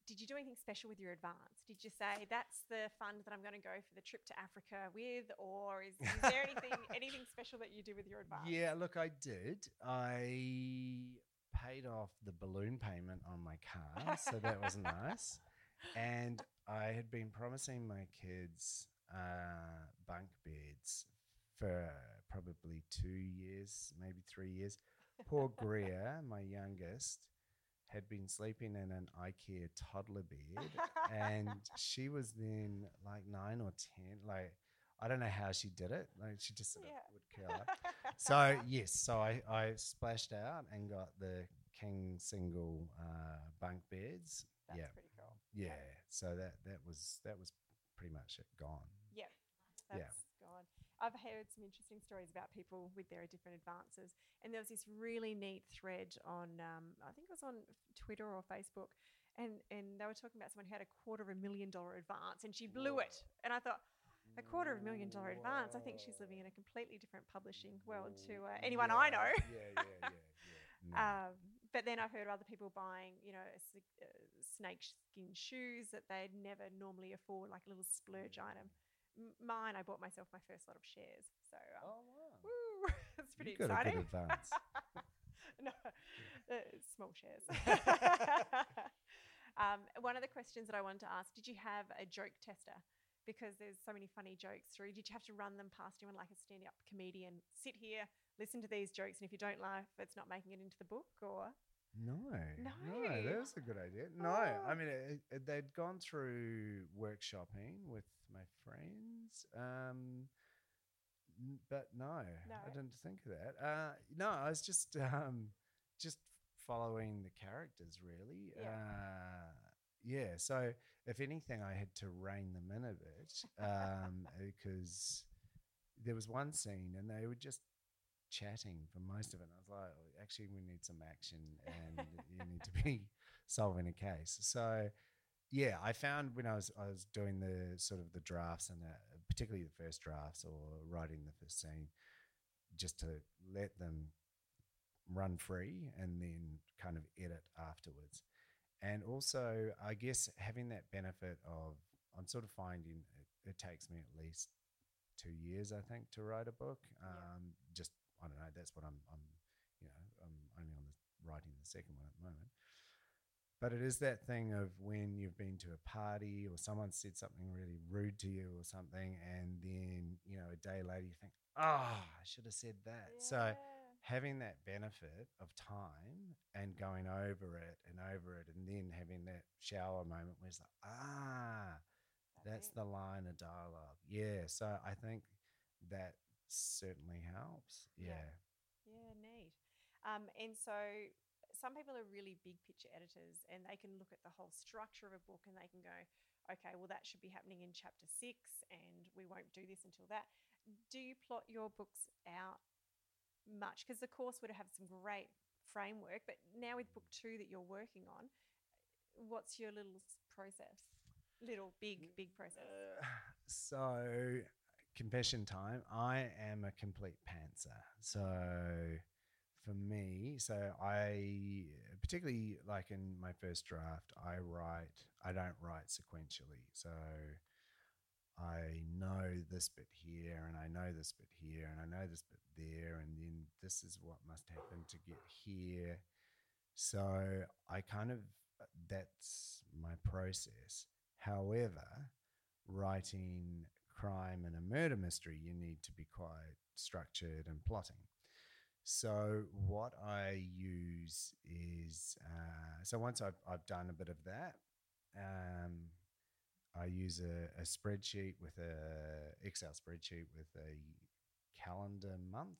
did you do anything special with your advance? Did you say that's the fund that I'm going to go for the trip to Africa with, or is, is there anything anything special that you do with your advance? Yeah, look, I did. I paid off the balloon payment on my car, so that was nice. And I had been promising my kids uh, bunk beds for probably two years, maybe three years. Poor Greer, *laughs* my youngest, had been sleeping in an IKEA toddler bed, *laughs* and she was then like nine or ten. Like I don't know how she did it. Like she just sort of Yeah. would curl up. *laughs* So yes, so I, I splashed out and got the king single uh, bunk beds. That's yeah. Yeah. So that that was that was pretty much it. Gone. Yeah. That's gone. I've heard some interesting stories about people with their different advances. And there was this really neat thread on, um, I think it was on Twitter or Facebook. And, and they were talking about someone who had a quarter of a million dollar advance and she blew it. And I thought, a quarter of a million dollar advance. I think she's living in a completely different publishing world to uh, anyone I know. Yeah, yeah, yeah, yeah. *laughs* No. Um, but then I've heard of other people buying, you know, uh, snake skin shoes that they'd never normally afford, like a little splurge item. M- mine, I bought myself my first lot of shares. So, um, oh wow. woo, *laughs* it's pretty you got exciting. a good advance. *laughs* no, uh, small shares. *laughs* um, one of the questions that I wanted to ask did you have a joke tester? Because there's so many funny jokes through. Did you have to run them past anyone like a stand up comedian? Sit here, listen to these jokes, and if you don't laugh, it's not making it into the book? Or No, No. that was a good idea. No, Oh. I mean it, it, they'd gone through workshopping with my friends, um, but no, No. I didn't think of that. Uh, no, I was just um, just following the characters, really. Yeah. Uh, yeah. So if anything, I had to rein them in a bit *laughs* um, because there was one scene and they were just chatting for most of it. And I was like, "Oh, actually, we need some action and you need to be *laughs* solving a case. So, yeah, I found when I was I was doing the sort of the drafts and uh, particularly the first drafts or writing the first scene, just to let them run free and then kind of edit afterwards. And also, I guess having that benefit of I'm sort of finding it, it takes me at least two years, I think, to write a book. Yeah. Um, Just I don't know. That's what I'm. I'm you know I'm only on the writing the second one at the moment. But it is that thing of when you've been to a party or someone said something really rude to you or something, and then you know a day later you think, "Ah, I should have said that." So having that benefit of time and going over it and over it, and then having that shower moment where it's like, "Ah, that's it. the line of dialogue. Yeah. So I think that certainly helps. Yeah. Yeah. Yeah, neat. Um, and so some people are really big picture editors and they can look at the whole structure of a book and they can go, okay, well, that should be happening in chapter six and we won't do this until that. Do you plot your books out much? Because the course would have some great framework, but now with book two that you're working on, what's your little process? Little, big, big process. Uh, *sighs* so, confession time. I am a complete pantser. So, for me, so I particularly like in my first draft, I write. I don't write sequentially. So, I know this bit here, and I know this bit here, and I know this bit there, and then this is what must happen to get here. So I kind of that's my process. However, writing crime and a murder mystery, you need to be quite structured and plotting. So what I use is uh, so once I've, I've done a bit of that, um, I use a, a spreadsheet with a Excel spreadsheet with a calendar month,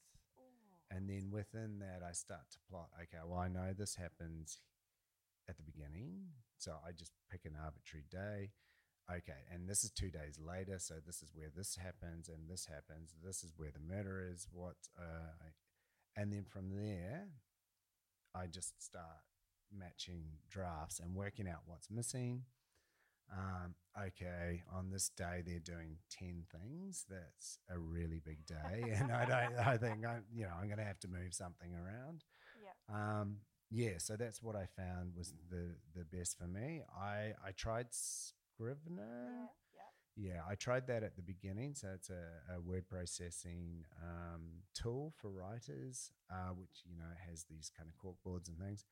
and then within that, I start to plot. Okay, well, I know this happens at the beginning, so I just pick an arbitrary day. Okay, and this is two days later, so this is where this happens, and this happens. This is where the murder is. What, uh, and then from there, I just start matching drafts and working out what's missing. Um, okay, on this day they're doing ten things. That's a really big day, *laughs* and I don't. I think I, you know I'm going to have to move something around. Yeah. Um, yeah, so that's what I found was the the best for me. I I tried Scrivener. Yeah. Yeah, I tried that at the beginning. So it's a, a word processing um, tool for writers, uh, which you know has these kind of corkboards and things.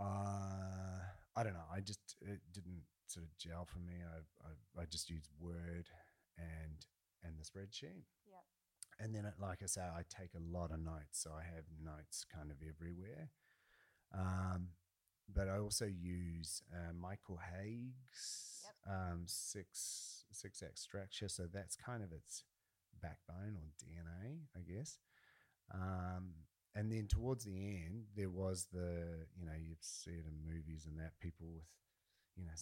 Uh, I don't know. I just it didn't sort of gel for me. I I, I just used Word and and the spreadsheet. Yep. And then, it, like I say, I take a lot of notes, so I have notes kind of everywhere. Um, but I also use uh, Michael Hauge's Yep. um, six six act structure, so that's kind of its backbone or DNA, I guess. Um, and then towards the end, there was the you know you see it in movies and that people with you know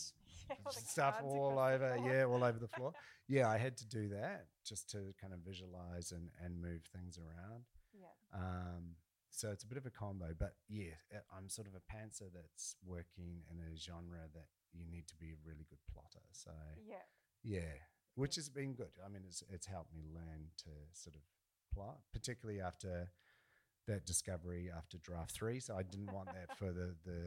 *laughs* *laughs* All stuff all over, yeah, all over the floor. *laughs* yeah, I had to do that just to kind of visualize and and move things around. Yeah. Um, so it's a bit of a combo, but yeah, uh, I'm sort of a pantser that's working in a genre that you need to be a really good plotter. So Yeah. yeah, which has been good. I mean, it's it's helped me learn to sort of plot, particularly after that discovery after draft three. So I didn't want that for the the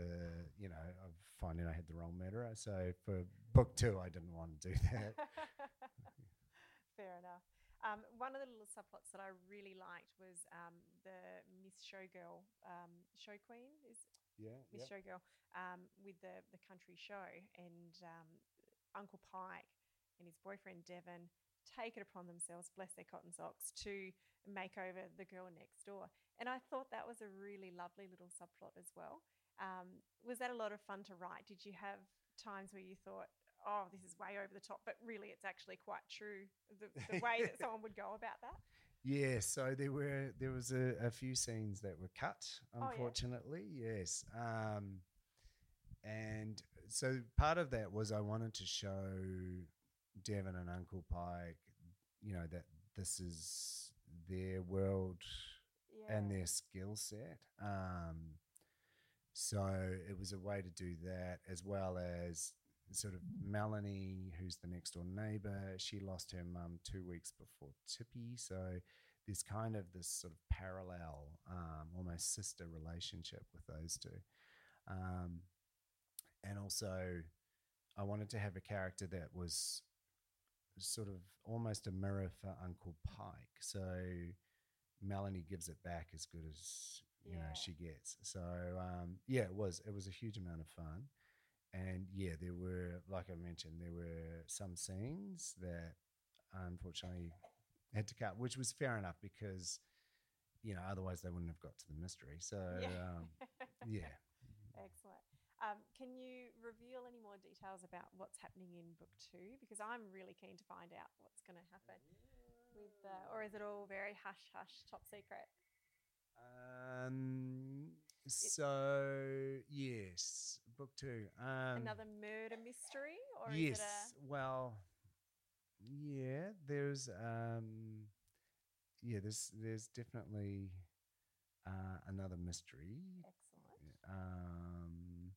you know of finding I had the wrong murderer. So for book two, I didn't want to do that. *laughs* Fair enough. Um, one of the little subplots that I really liked was um, the Miss Showgirl, um, Show Queen is yeah, Miss. Showgirl um, with the the country show, and um, Uncle Pike and his boyfriend Devon take it upon themselves, bless their cotton socks, to make over the girl next door. And I thought that was a really lovely little subplot as well. Um, was that a lot of fun to write? Did you have times where you thought, oh, this is way over the top, but really it's actually quite true the, *laughs* the way that someone would go about that? Yeah, so there were there was a, a few scenes that were cut, yeah? unfortunately. Yes, um, and so part of that was I wanted to show Devon and Uncle Pike, you know, that this is their world Yeah. and their skill set. Um, so it was a way to do that, as well as sort of Melanie, who's the next door neighbor. She lost her mum two weeks before Tippy, so there's kind of this sort of parallel, um, almost sister relationship with those two. Um, and also, I wanted to have a character that was sort of almost a mirror for Uncle Pike. So Melanie gives it back as good as you know she gets. So um, yeah, it was it was a huge amount of fun, and yeah, there were like I mentioned, there were some scenes that unfortunately had to cut, which was fair enough because you know otherwise they wouldn't have got to the mystery. So um, *laughs* yeah, Excellent. Um, can you reveal any more details about what's happening in book two? Because I'm really keen to find out what's going to happen with, uh, or is it all very hush hush, top secret? Um. So yes, book two. Um, Another murder mystery, or yes. is it Well, yeah. There's um. Yeah. There's there's definitely uh, another mystery. excellent? Um.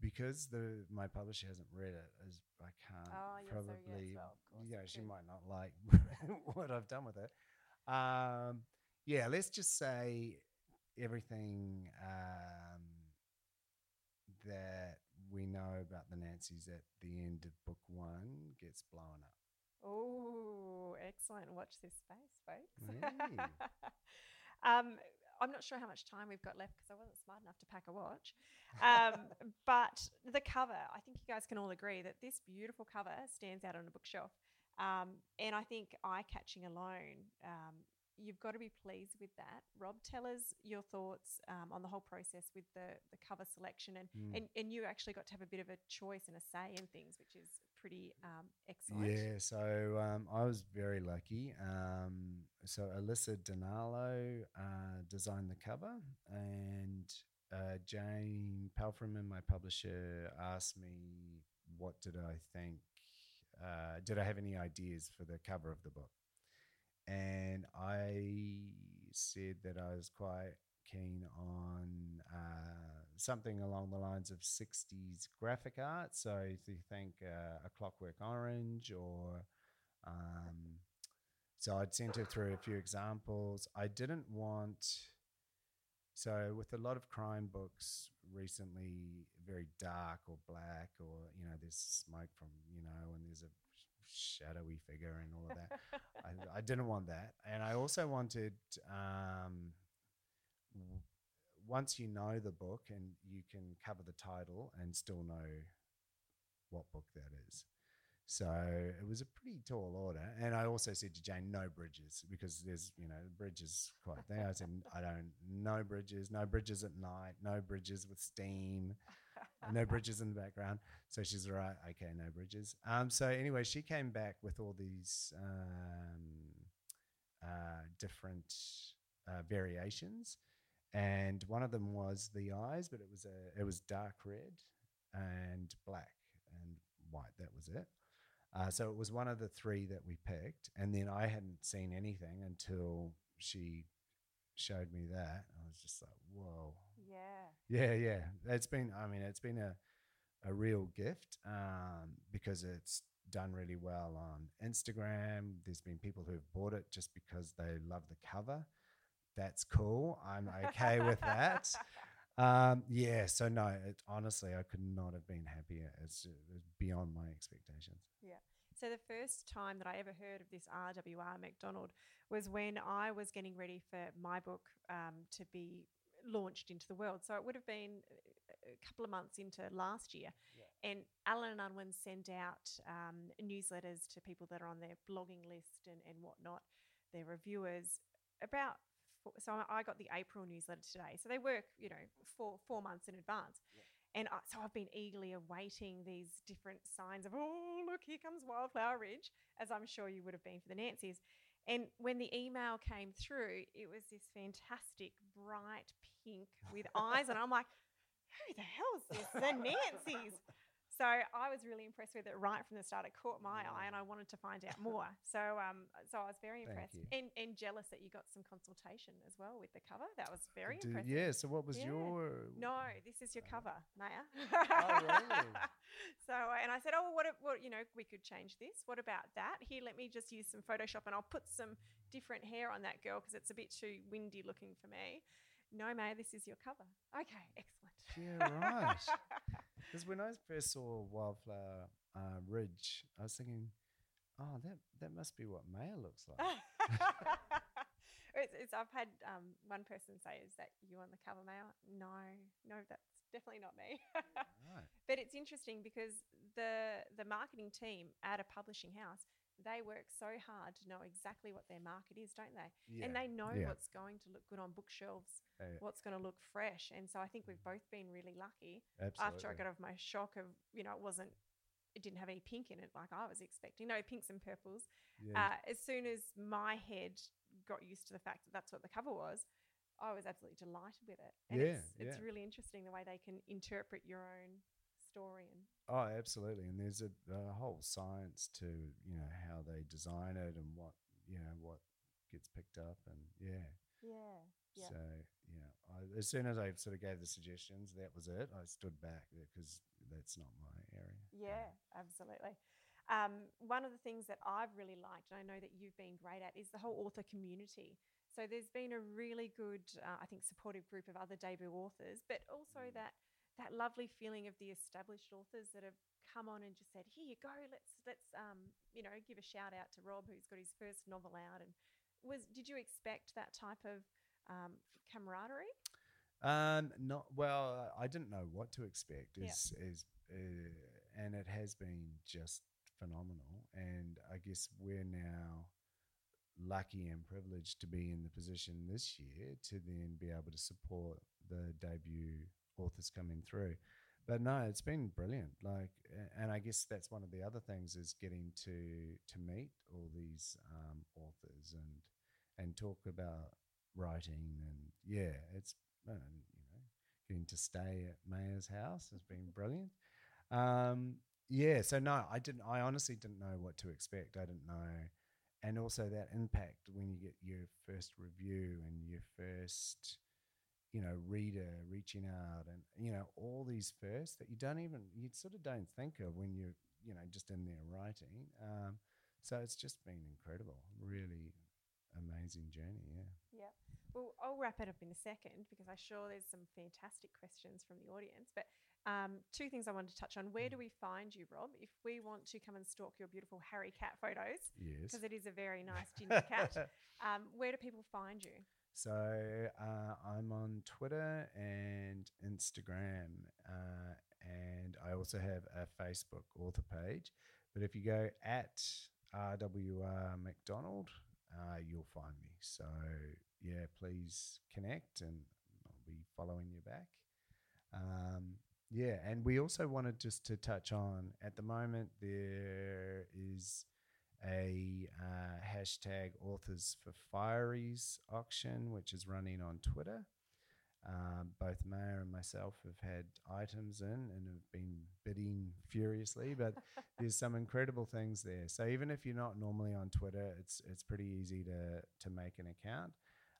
Because the my publisher hasn't read it, as I can't Oh, yes, so yes, probably. well, yeah, she might not like *laughs* what I've done with it. Um, yeah, let's just say everything um, that we know about the Nancys at the end of book one gets blown up. Oh, excellent. Watch this space, folks. Hey. *laughs* um, I'm not sure how much time we've got left because I wasn't smart enough to pack a watch. Um, *laughs* but the cover, I think you guys can all agree that this beautiful cover stands out on a bookshelf. Um, and I think eye catching alone, um, you've got to be pleased with that. Rob, tell us your thoughts um, on the whole process with the, the cover selection. And, Mm. and, and you actually got to have a bit of a choice and a say in things, which is pretty um, excellent. Yeah, so um, I was very lucky. Um, so Alissa Dinallo uh, designed the cover, and uh, Jane Palfreman, my publisher, asked me what did I think. Uh, did I have any ideas for the cover of the book? And I said that I was quite keen on uh, something along the lines of 60s graphic art. So if you think uh, a Clockwork Orange or. Um, so I'd sent her through a few examples. I didn't want. So with a lot of crime books recently, very dark or black, or you know, there's smoke from you know, and there's a shadowy figure and all of that. I, I, didn't want that, and I also wanted um, w- once you know the book and you can cover the title and still know what book that is. So it was a pretty tall order. And I also said to Jane, no bridges, because there's, you know, bridges quite there. I said, I don't, no bridges, no bridges at night, no bridges with steam, *laughs* no *laughs* bridges in the background. So she's all right. Okay, no bridges. Um, so anyway, she came back with all these um, uh, different uh, variations. And one of them was the eyes, but it was a it was dark red and black and white. That was it. Uh, so it was one of the three that we picked, and then I hadn't seen anything until she showed me that. I was just like, "Whoa!" Yeah. Yeah, yeah. It's been. I mean, it's been a a real gift um, because it's done really well on Instagram. There's been people who've bought it just because they love the cover. That's cool. I'm okay with that. *laughs* Um, yeah, so no, it, honestly, I could not have been happier. It's, it's beyond my expectations. Yeah. So the first time that I ever heard of this RWR McDonald was when I was getting ready for my book um, to be launched into the world. So it would have been a couple of months into last year. Yeah. And Allen and Unwin send out um, newsletters to people that are on their blogging list and, and whatnot, their reviewers, about so I got the April newsletter today. So they work, you know, four four months in advance. Yeah. And I, so I've been eagerly awaiting these different signs of, oh, look, here comes Wildflower Ridge, as I'm sure you would have been for the Nancys. And when the email came through, it was this fantastic bright pink with eyes. And I'm like, who the hell is this? The Nancys. So I was really impressed with it right from the start. It caught my eye, and I wanted to find out *laughs* more. So, um, so I was very impressed and, and jealous that you got some consultation as well with the cover. That was very Did, impressive. Yeah. So, what was yeah. your? No, this is your cover, Maya. oh, really? *laughs* so, and I said, oh, well, what, what, you know, we could change this. What about that? Here, let me just use some Photoshop, and I'll put some different hair on that girl because it's a bit too windy looking for me. No, Maya, this is your cover. Okay, excellent. Yeah, right. *laughs* Because when I first saw Wildflower uh, Ridge, I was thinking, oh, that that must be what Maya looks like. *laughs* it's, it's, I've had um, one person say, "Is that you on the cover, Maya?" No, no, that's definitely not me. right. *laughs* But it's interesting because the the marketing team at a publishing house they work so hard to know exactly what their market is, don't they? Yeah. And they know yeah. what's going to look good on bookshelves, uh, what's going to look fresh. And so I think we've both been really lucky. Absolutely. After I got over my shock of, you know, it wasn't, it didn't have any pink in it like I was expecting. No pinks and purples. Yeah. Uh, as soon as my head got used to the fact that that's what the cover was, I was absolutely delighted with it. And yeah, it's, it's really interesting the way they can interpret your own story and oh absolutely and there's a, a, whole science to you know how they design it and what you know what gets picked up and yeah. Yeah yeah. So yeah I, as soon as i sort of gave the suggestions that was it. I stood back because that's not my area. Yeah absolutely. Um, one of the things that I've really liked, and I know that you've been great at, is the whole author community. So there's been a really good, uh, I think, supportive group of other debut authors, but also mm. that that lovely feeling of the established authors that have come on and just said, "Here you go, let's let's um, you know give a shout out to Rob who's got his first novel out." And was did you expect that type of um, camaraderie? Um, not well. I didn't know what to expect. Is yeah. is uh, and it has been just phenomenal. And I guess we're now lucky and privileged to be in the position this year to then be able to support the debut authors coming through. but no, it's been brilliant. Like, and I guess that's one of the other things is getting to to meet all these um, authors and and talk about writing and yeah, it's uh, you know getting to stay at Maya's house has been brilliant. Um, yeah, so no, I didn't. I honestly didn't know what to expect. I didn't know, and also that impact when you get your first review and your first, you know, reader reaching out, and you know all these firsts that you don't even you sort of don't think of when you're you know just in there writing. Um, so it's just been incredible, really amazing journey. Yeah. Yeah. Well, I'll wrap it up in a second because I'm sure there's some fantastic questions from the audience. But um, two things I wanted to touch on. Where do we find you, Rob, if we want to come and stalk your beautiful Harry cat photos? Yes. Because it is a very nice *laughs* ginger cat. Um, where do people find you? So uh, I'm on Twitter and Instagram, uh, and I also have a Facebook author page. But if you go at RWR McDonald, uh, you'll find me. So yeah, please connect, and I'll be following you back. Um, yeah, and we also wanted just to touch on at the moment there is a uh, hashtag authors for fireys auction, which is running on Twitter. Um, both Maya and myself have had items in and have been bidding furiously, but *laughs* there's some incredible things there. So even if you're not normally on Twitter, it's it's pretty easy to to make an account.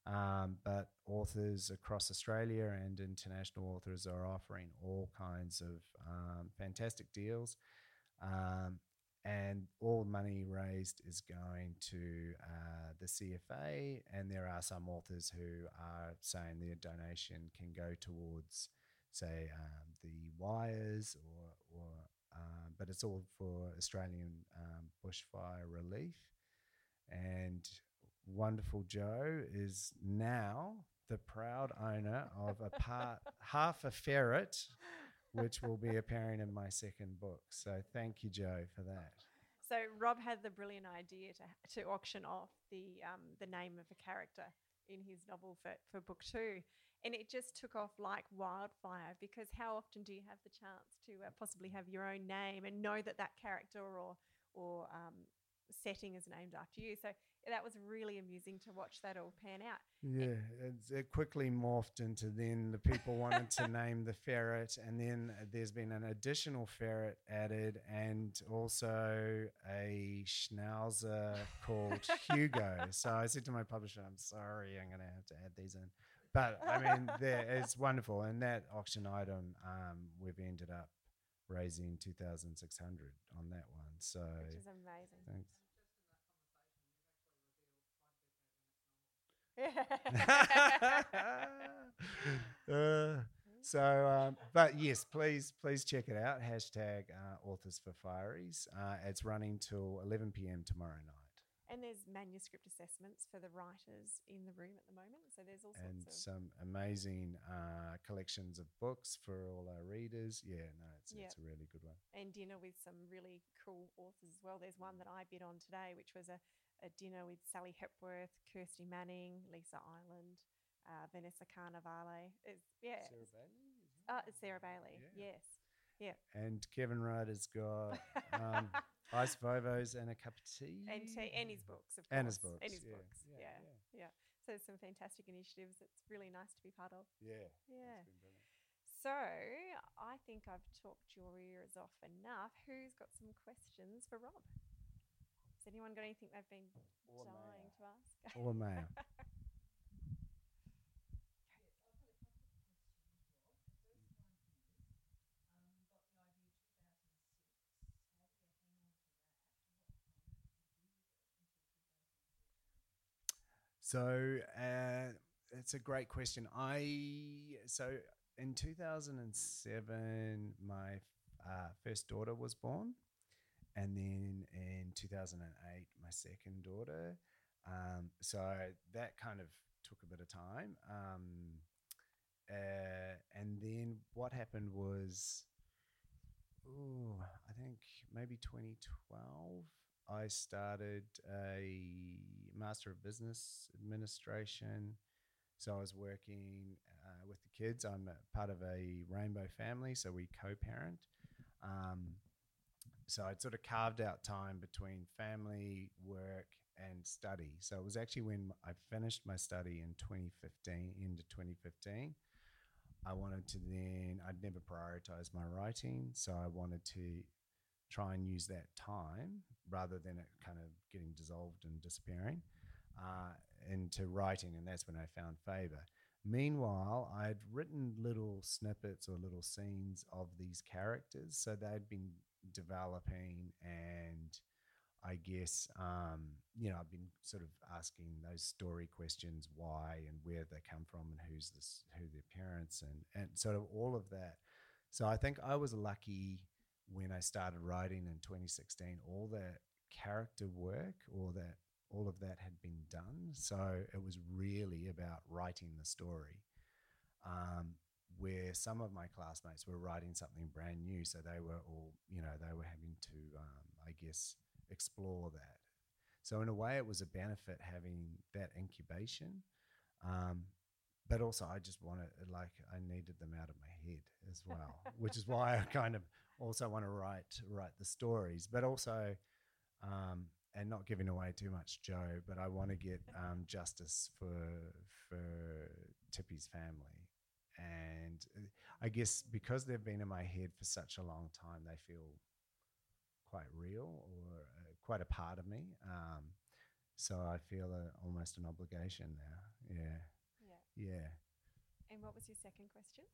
Um, but authors across Australia and international authors are offering all kinds of um, fantastic deals. Um, and all money raised is going to uh, the CFA. And there are some authors who are saying their donation can go towards, say, um, the wires, or, or um, but it's all for Australian um, bushfire relief. And wonderful Joe is now the proud owner of a part, half a ferret which will be appearing in my second book. So thank you, Joe, for that. So Rob had the brilliant idea to to auction off the um, the name of a character in his novel for, for book two, and it just took off like wildfire. Because how often do you have the chance to uh, possibly have your own name and know that that character or or um, setting is named after you? So that was really amusing to watch that all pan out. Yeah, it's, it quickly morphed into then the people wanted to *laughs* name the ferret, and then there's been an additional ferret added, and also a schnauzer called Hugo. So I said to my publisher, "I'm sorry, I'm going to have to add these in." But I mean, it's wonderful, and that auction item, um, we've ended up raising two thousand six hundred on that one. So Which is amazing. thanks. *laughs* uh, so, um, but yes, please, please check it out. Hashtag uh, Authors for Fireys. Uh, it's running till 11 p.m. tomorrow night. And there's manuscript assessments for the writers in the room at the moment. So there's all and sorts of some amazing uh, collections of books for all our readers. Yeah, no, it's, Yep. it's a really good one. and dinner with some really cool authors as well. There's one that I bid on today, which was a, a dinner with Sally Hepworth, Kirsty Manning, Lisa Ireland, uh, Vanessa Carnevale. It's, yeah, Sarah Bailey? uh, it's Sarah Bailey. Yeah. Yes. And Kevin Ryder's got um, *laughs* Ice Vovos and a cup of tea. and tea, and his books, of course. And his books. And his yeah, books. Yeah. Yeah. Yeah. Yeah. So there's some fantastic initiatives. It's really nice to be part of. yeah. Yeah. It's been brilliant. So I think I've talked your ears off enough. Who's got some questions for Rob? Has anyone got anything they've been Or dying mail. to ask? *laughs* Or mail. So uh, it's a great question. I so in 2007, my uh, first daughter was born, and then in 2008, my second daughter. Um, so that kind of took a bit of time. Um, uh, and then what happened was, oh, I think maybe 2012. I started a Master of Business Administration. So I was working uh, with the kids. I'm part of a rainbow family, so we co-parent. Um, so I'd sort of carved out time between family, work, and study. So it was actually when I finished my study in 2015, into 2015. I wanted to then, I'd never prioritized my writing. So I wanted to try and use that time rather than it kind of getting dissolved and disappearing uh, into writing. And that's when I found Faber. Meanwhile, I'd written little snippets or little scenes of these characters. So they'd been developing and I guess um, you know I've been sort of asking those story questions, why and where they come from, and who's this, who their parents, and and sort of all of that. So I think I was lucky when I started writing in 2016. All that character work, or that all of that had been done. So it was really about writing the story. Um, where some of my classmates were writing something brand new, so they were all, you know, they were having to, um, I guess, explore that. So in a way, it was a benefit having that incubation. Um, but also, I just wanted, like, I needed them out of my head as well, which is why I kind of also want to write write the stories, but also, um, and not giving away too much, Joe. But I want to get um, justice for for Tippy's family, and uh, I guess because they've been in my head for such a long time, they feel quite real or uh, quite a part of me. Um, so I feel a, almost an obligation now. Yeah. Yeah. Yeah. And what was your second question?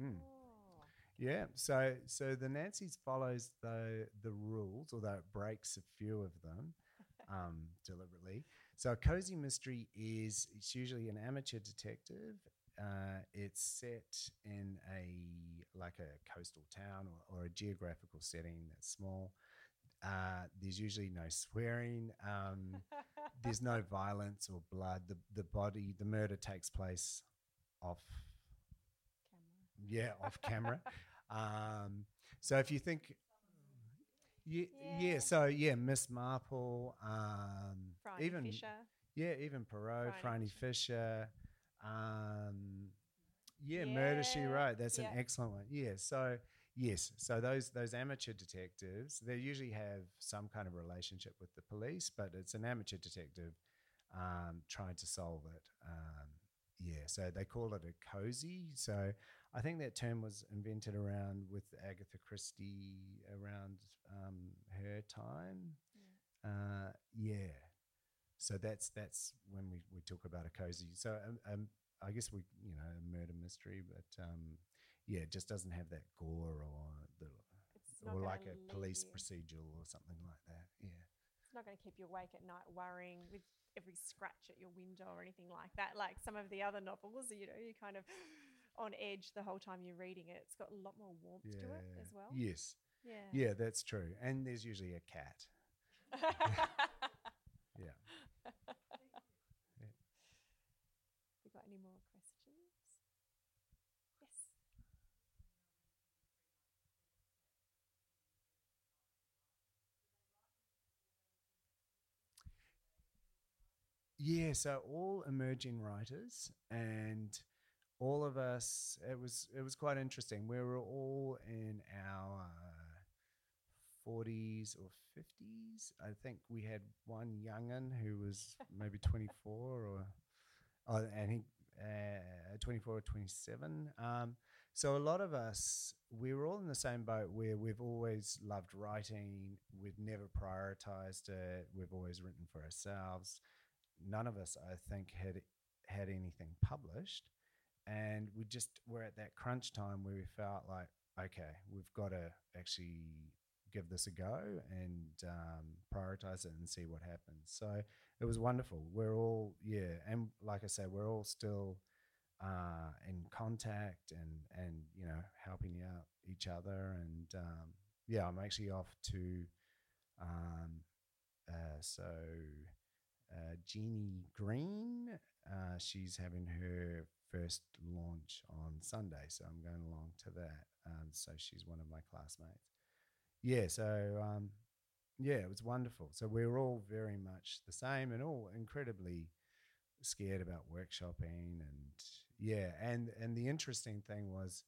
Mm. Oh. Yeah. So so the Nancy's follows the the rules, although it breaks a few of them *laughs* um, deliberately. So a cozy mystery is it's usually an amateur detective. Uh, it's set in a like a coastal town or, or a geographical setting that's small. Uh, there's usually no swearing. Um, *laughs* there's no violence or blood. The the body, the murder takes place off Camera. yeah, off camera. *laughs* um, so if you think, yeah, yeah, Yeah. so yeah, Miss Marple, um, Phryne even Fisher. yeah, even Poirot, Phryne Phryne Fisher, um, yeah, Murder She Wrote. That's yeah. an excellent one. Yeah, so yes, so those those amateur detectives, they usually have some kind of relationship with the police, but it's an amateur detective um, trying to solve it. Um, yeah, so they call it a cozy. So I think that term was invented around with Agatha Christie around um, her time. Uh, yeah. So that's that's when we, we talk about a cozy. So um, um, I guess we you know a murder mystery, but um, yeah, it just doesn't have that gore or the It's or like a police you- procedural or something like that. Yeah. It's not going to keep you awake at night worrying with every scratch at your window or anything like that. Like some of the other novels, you know, you're kind of on edge the whole time you're reading it. It's got a lot more warmth to it as well. Yes. Yeah. Yeah, that's true. And there's usually a cat. *laughs* Yeah. *laughs* we got any more questions? Yes. Yeah, so all emerging writers and all of us it was it was quite interesting. We were all in our forties or fifties. I think we had one young'un who was *laughs* maybe twenty four or oh, and he uh, twenty four or twenty seven. Um, so a lot of us we were all in the same boat where we've always loved writing. We've never prioritized it. We've always written for ourselves none of us, I think, had had anything published, and we just were at that crunch time where we felt like, okay, we've got to actually give this a go and um, prioritize it and see what happens. So it was wonderful. We're all, yeah, and like I said, we're all still uh, in contact and and you know helping out each other. And um, yeah, I'm actually off to um, uh, so uh, Jeannie Green. Uh, she's having her first launch on Sunday, so I'm going along to that. Um, so she's one of my classmates. Yeah, so um, yeah, it was wonderful. So we were all very much the same and all incredibly scared about workshopping and yeah and and the interesting thing was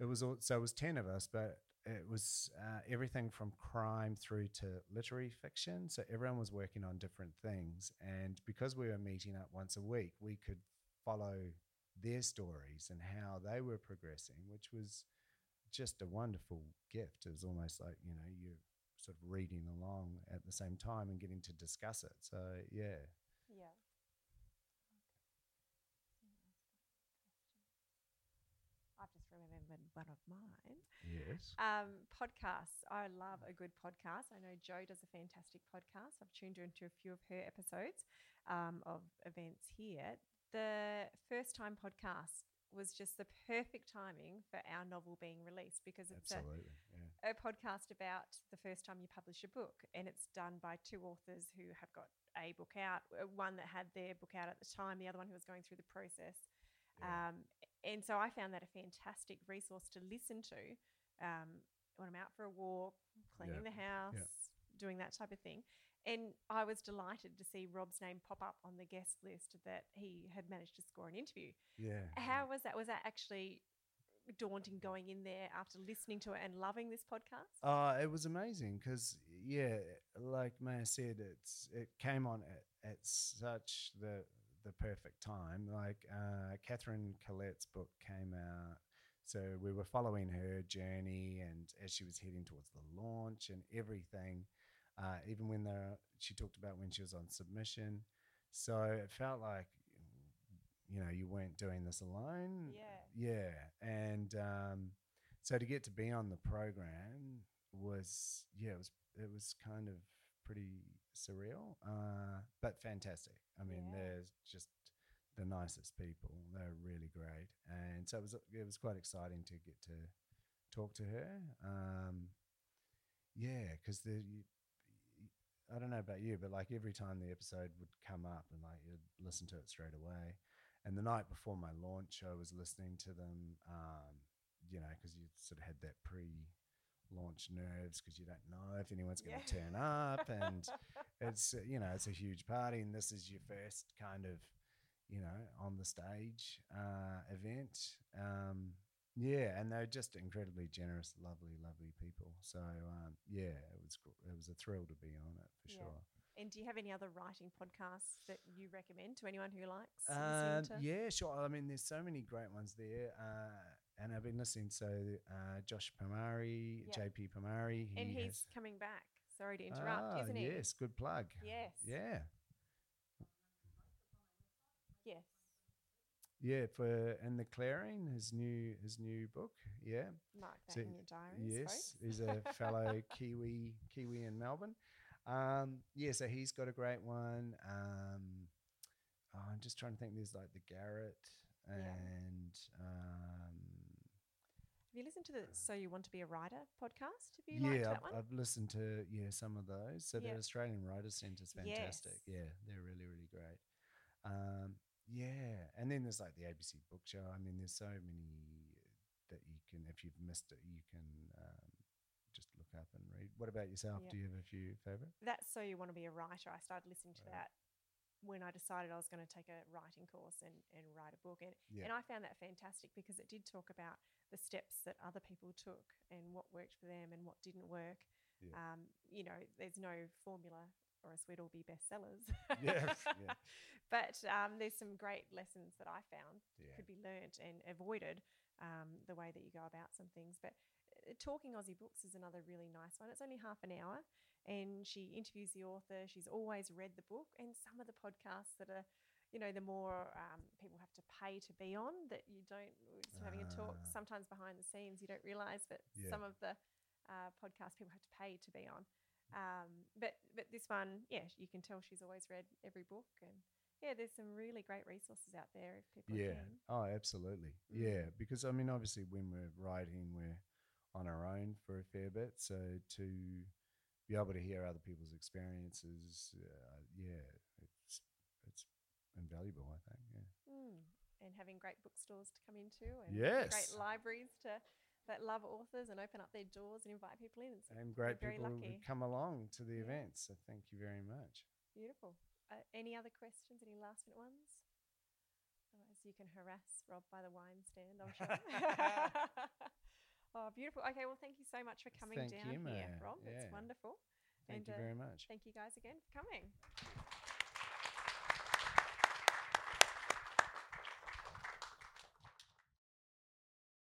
it was all, so it was 10 of us but it was uh, everything from crime through to literary fiction so everyone was working on different things and because we were meeting up once a week we could follow their stories and how they were progressing which was just a wonderful gift it was almost like you know you're sort of reading along at the same time and getting to discuss it so yeah Yeah. I've just remembered one of mine. yes Um, podcasts. I love a good podcast. I know Joe does a fantastic podcast. I've tuned into a few of her episodes um, of events here. The first time podcast was just the perfect timing for our novel being released because it's a, yeah a podcast about the first time you publish a book, and it's done by two authors who have got a book out. uh, One that had their book out at the time, the other one who was going through the process. Yeah. Um, and so I found that a fantastic resource to listen to um, when I'm out for a walk, cleaning the house, doing that type of thing. And I was delighted to see Rob's name pop up on the guest list that he had managed to score an interview. yeah How was that? Was that actually daunting going in there after listening to it and loving this podcast? Uh, it was amazing because yeah, like Maya said, it's it came on at, at such the the perfect time. Like uh, Katherine Collette's book came out, so we were following her journey, and as she was heading towards the launch and everything, uh, even when the she talked about when she was on submission, so it felt like you know you weren't doing this alone. Yeah. yeah, and um, so to get to be on the program was yeah it was it was kind of pretty surreal uh, but fantastic i mean Yeah. they're just the nicest people they're really great and so it was it was quite exciting to get to talk to her um, yeah because the you, I don't know about you, but like every time the episode would come up and like you'd listen to it straight away. And the night before my launch, I was listening to them, um, you know, because you sort of had that pre launch nerves because you don't know if anyone's going to Yeah. turn up. And it's, you know, it's a huge party. And this is your first kind of, you know, on the stage uh, event. Um, yeah, and they're just incredibly generous, lovely, lovely people. So um, yeah, it was it was a thrill to be on it for Yeah. sure. And do you have any other writing podcasts that you recommend to anyone who likes Um, yeah, sure. I mean, there's so many great ones there, uh, and I've been listening. So uh, Josh Pomare, Yeah. JP Pomare, and he's has, coming back. Sorry to interrupt, Ah, isn't he? Yes, good plug. Yes. Yeah, Yes. Yeah. For and the clearing, his new his new book. Yeah, Mark that So, in your diaries. yes, folks. he's a fellow Kiwi Kiwi in Melbourne. Um, yeah, so he's got a great one. Um, oh, I'm just trying to think. There's like the Garret Yeah. and um, Have you listened to the So You Want to Be a Writer podcast? Have you yeah, I've? I've listened to yeah some of those. So Yeah. the Australian Writers Centre's fantastic. Yes. Yeah, they're really really great. Um, yeah, and then there's like the ABC Book Show. I mean, there's so many that you can if you've missed it, you can um, just look up and read. What about yourself? Yeah. Do you have a few favorite? That's So You Want to Be a Writer. I started listening to Right. that when I decided I was going to take a writing course and, and write a book. And, Yeah. and I found that fantastic because it did talk about the steps that other people took and what worked for them and what didn't work. Yeah. Um, you know, there's no formula or else we'd all be bestsellers. Yeah, *laughs* yeah. But um, there's some great lessons that I found Yeah. could be learnt and avoided um, the way that you go about some things. But uh, Talking Aussie Books is another really nice one. It's only half an hour and she interviews the author. She's always read the book. And some of the podcasts that are, you know, the more um, people have to pay to be on that you don't, we're just having a talk, Ah. sometimes behind the scenes, you don't realize that Yeah. some of the uh, podcasts people have to pay to be on. Um, but but this one, yeah, you can tell she's always read every book, and yeah, there's some really great resources out there if people Yeah. keen. Oh, absolutely. Mm. Yeah, because I mean, obviously, when we're writing, we're on our own for a fair bit. So to be able to hear other people's experiences, uh, yeah, it's it's invaluable. I think. Yeah. Mm. And having great bookstores to come into, and Yes. great libraries to that love authors and open up their doors and invite people in. It's And great people lucky. who come along to the Yeah. events. So thank you very much. beautiful. uh, any other questions? Any last minute ones? Otherwise, you can harass Rob by the wine stand, I'm sure. *laughs* *laughs* oh, beautiful. Okay, well, thank you so much for coming Thank down you, here. Rob. It's wonderful. Thank And, you uh, very much. Thank you guys again for coming.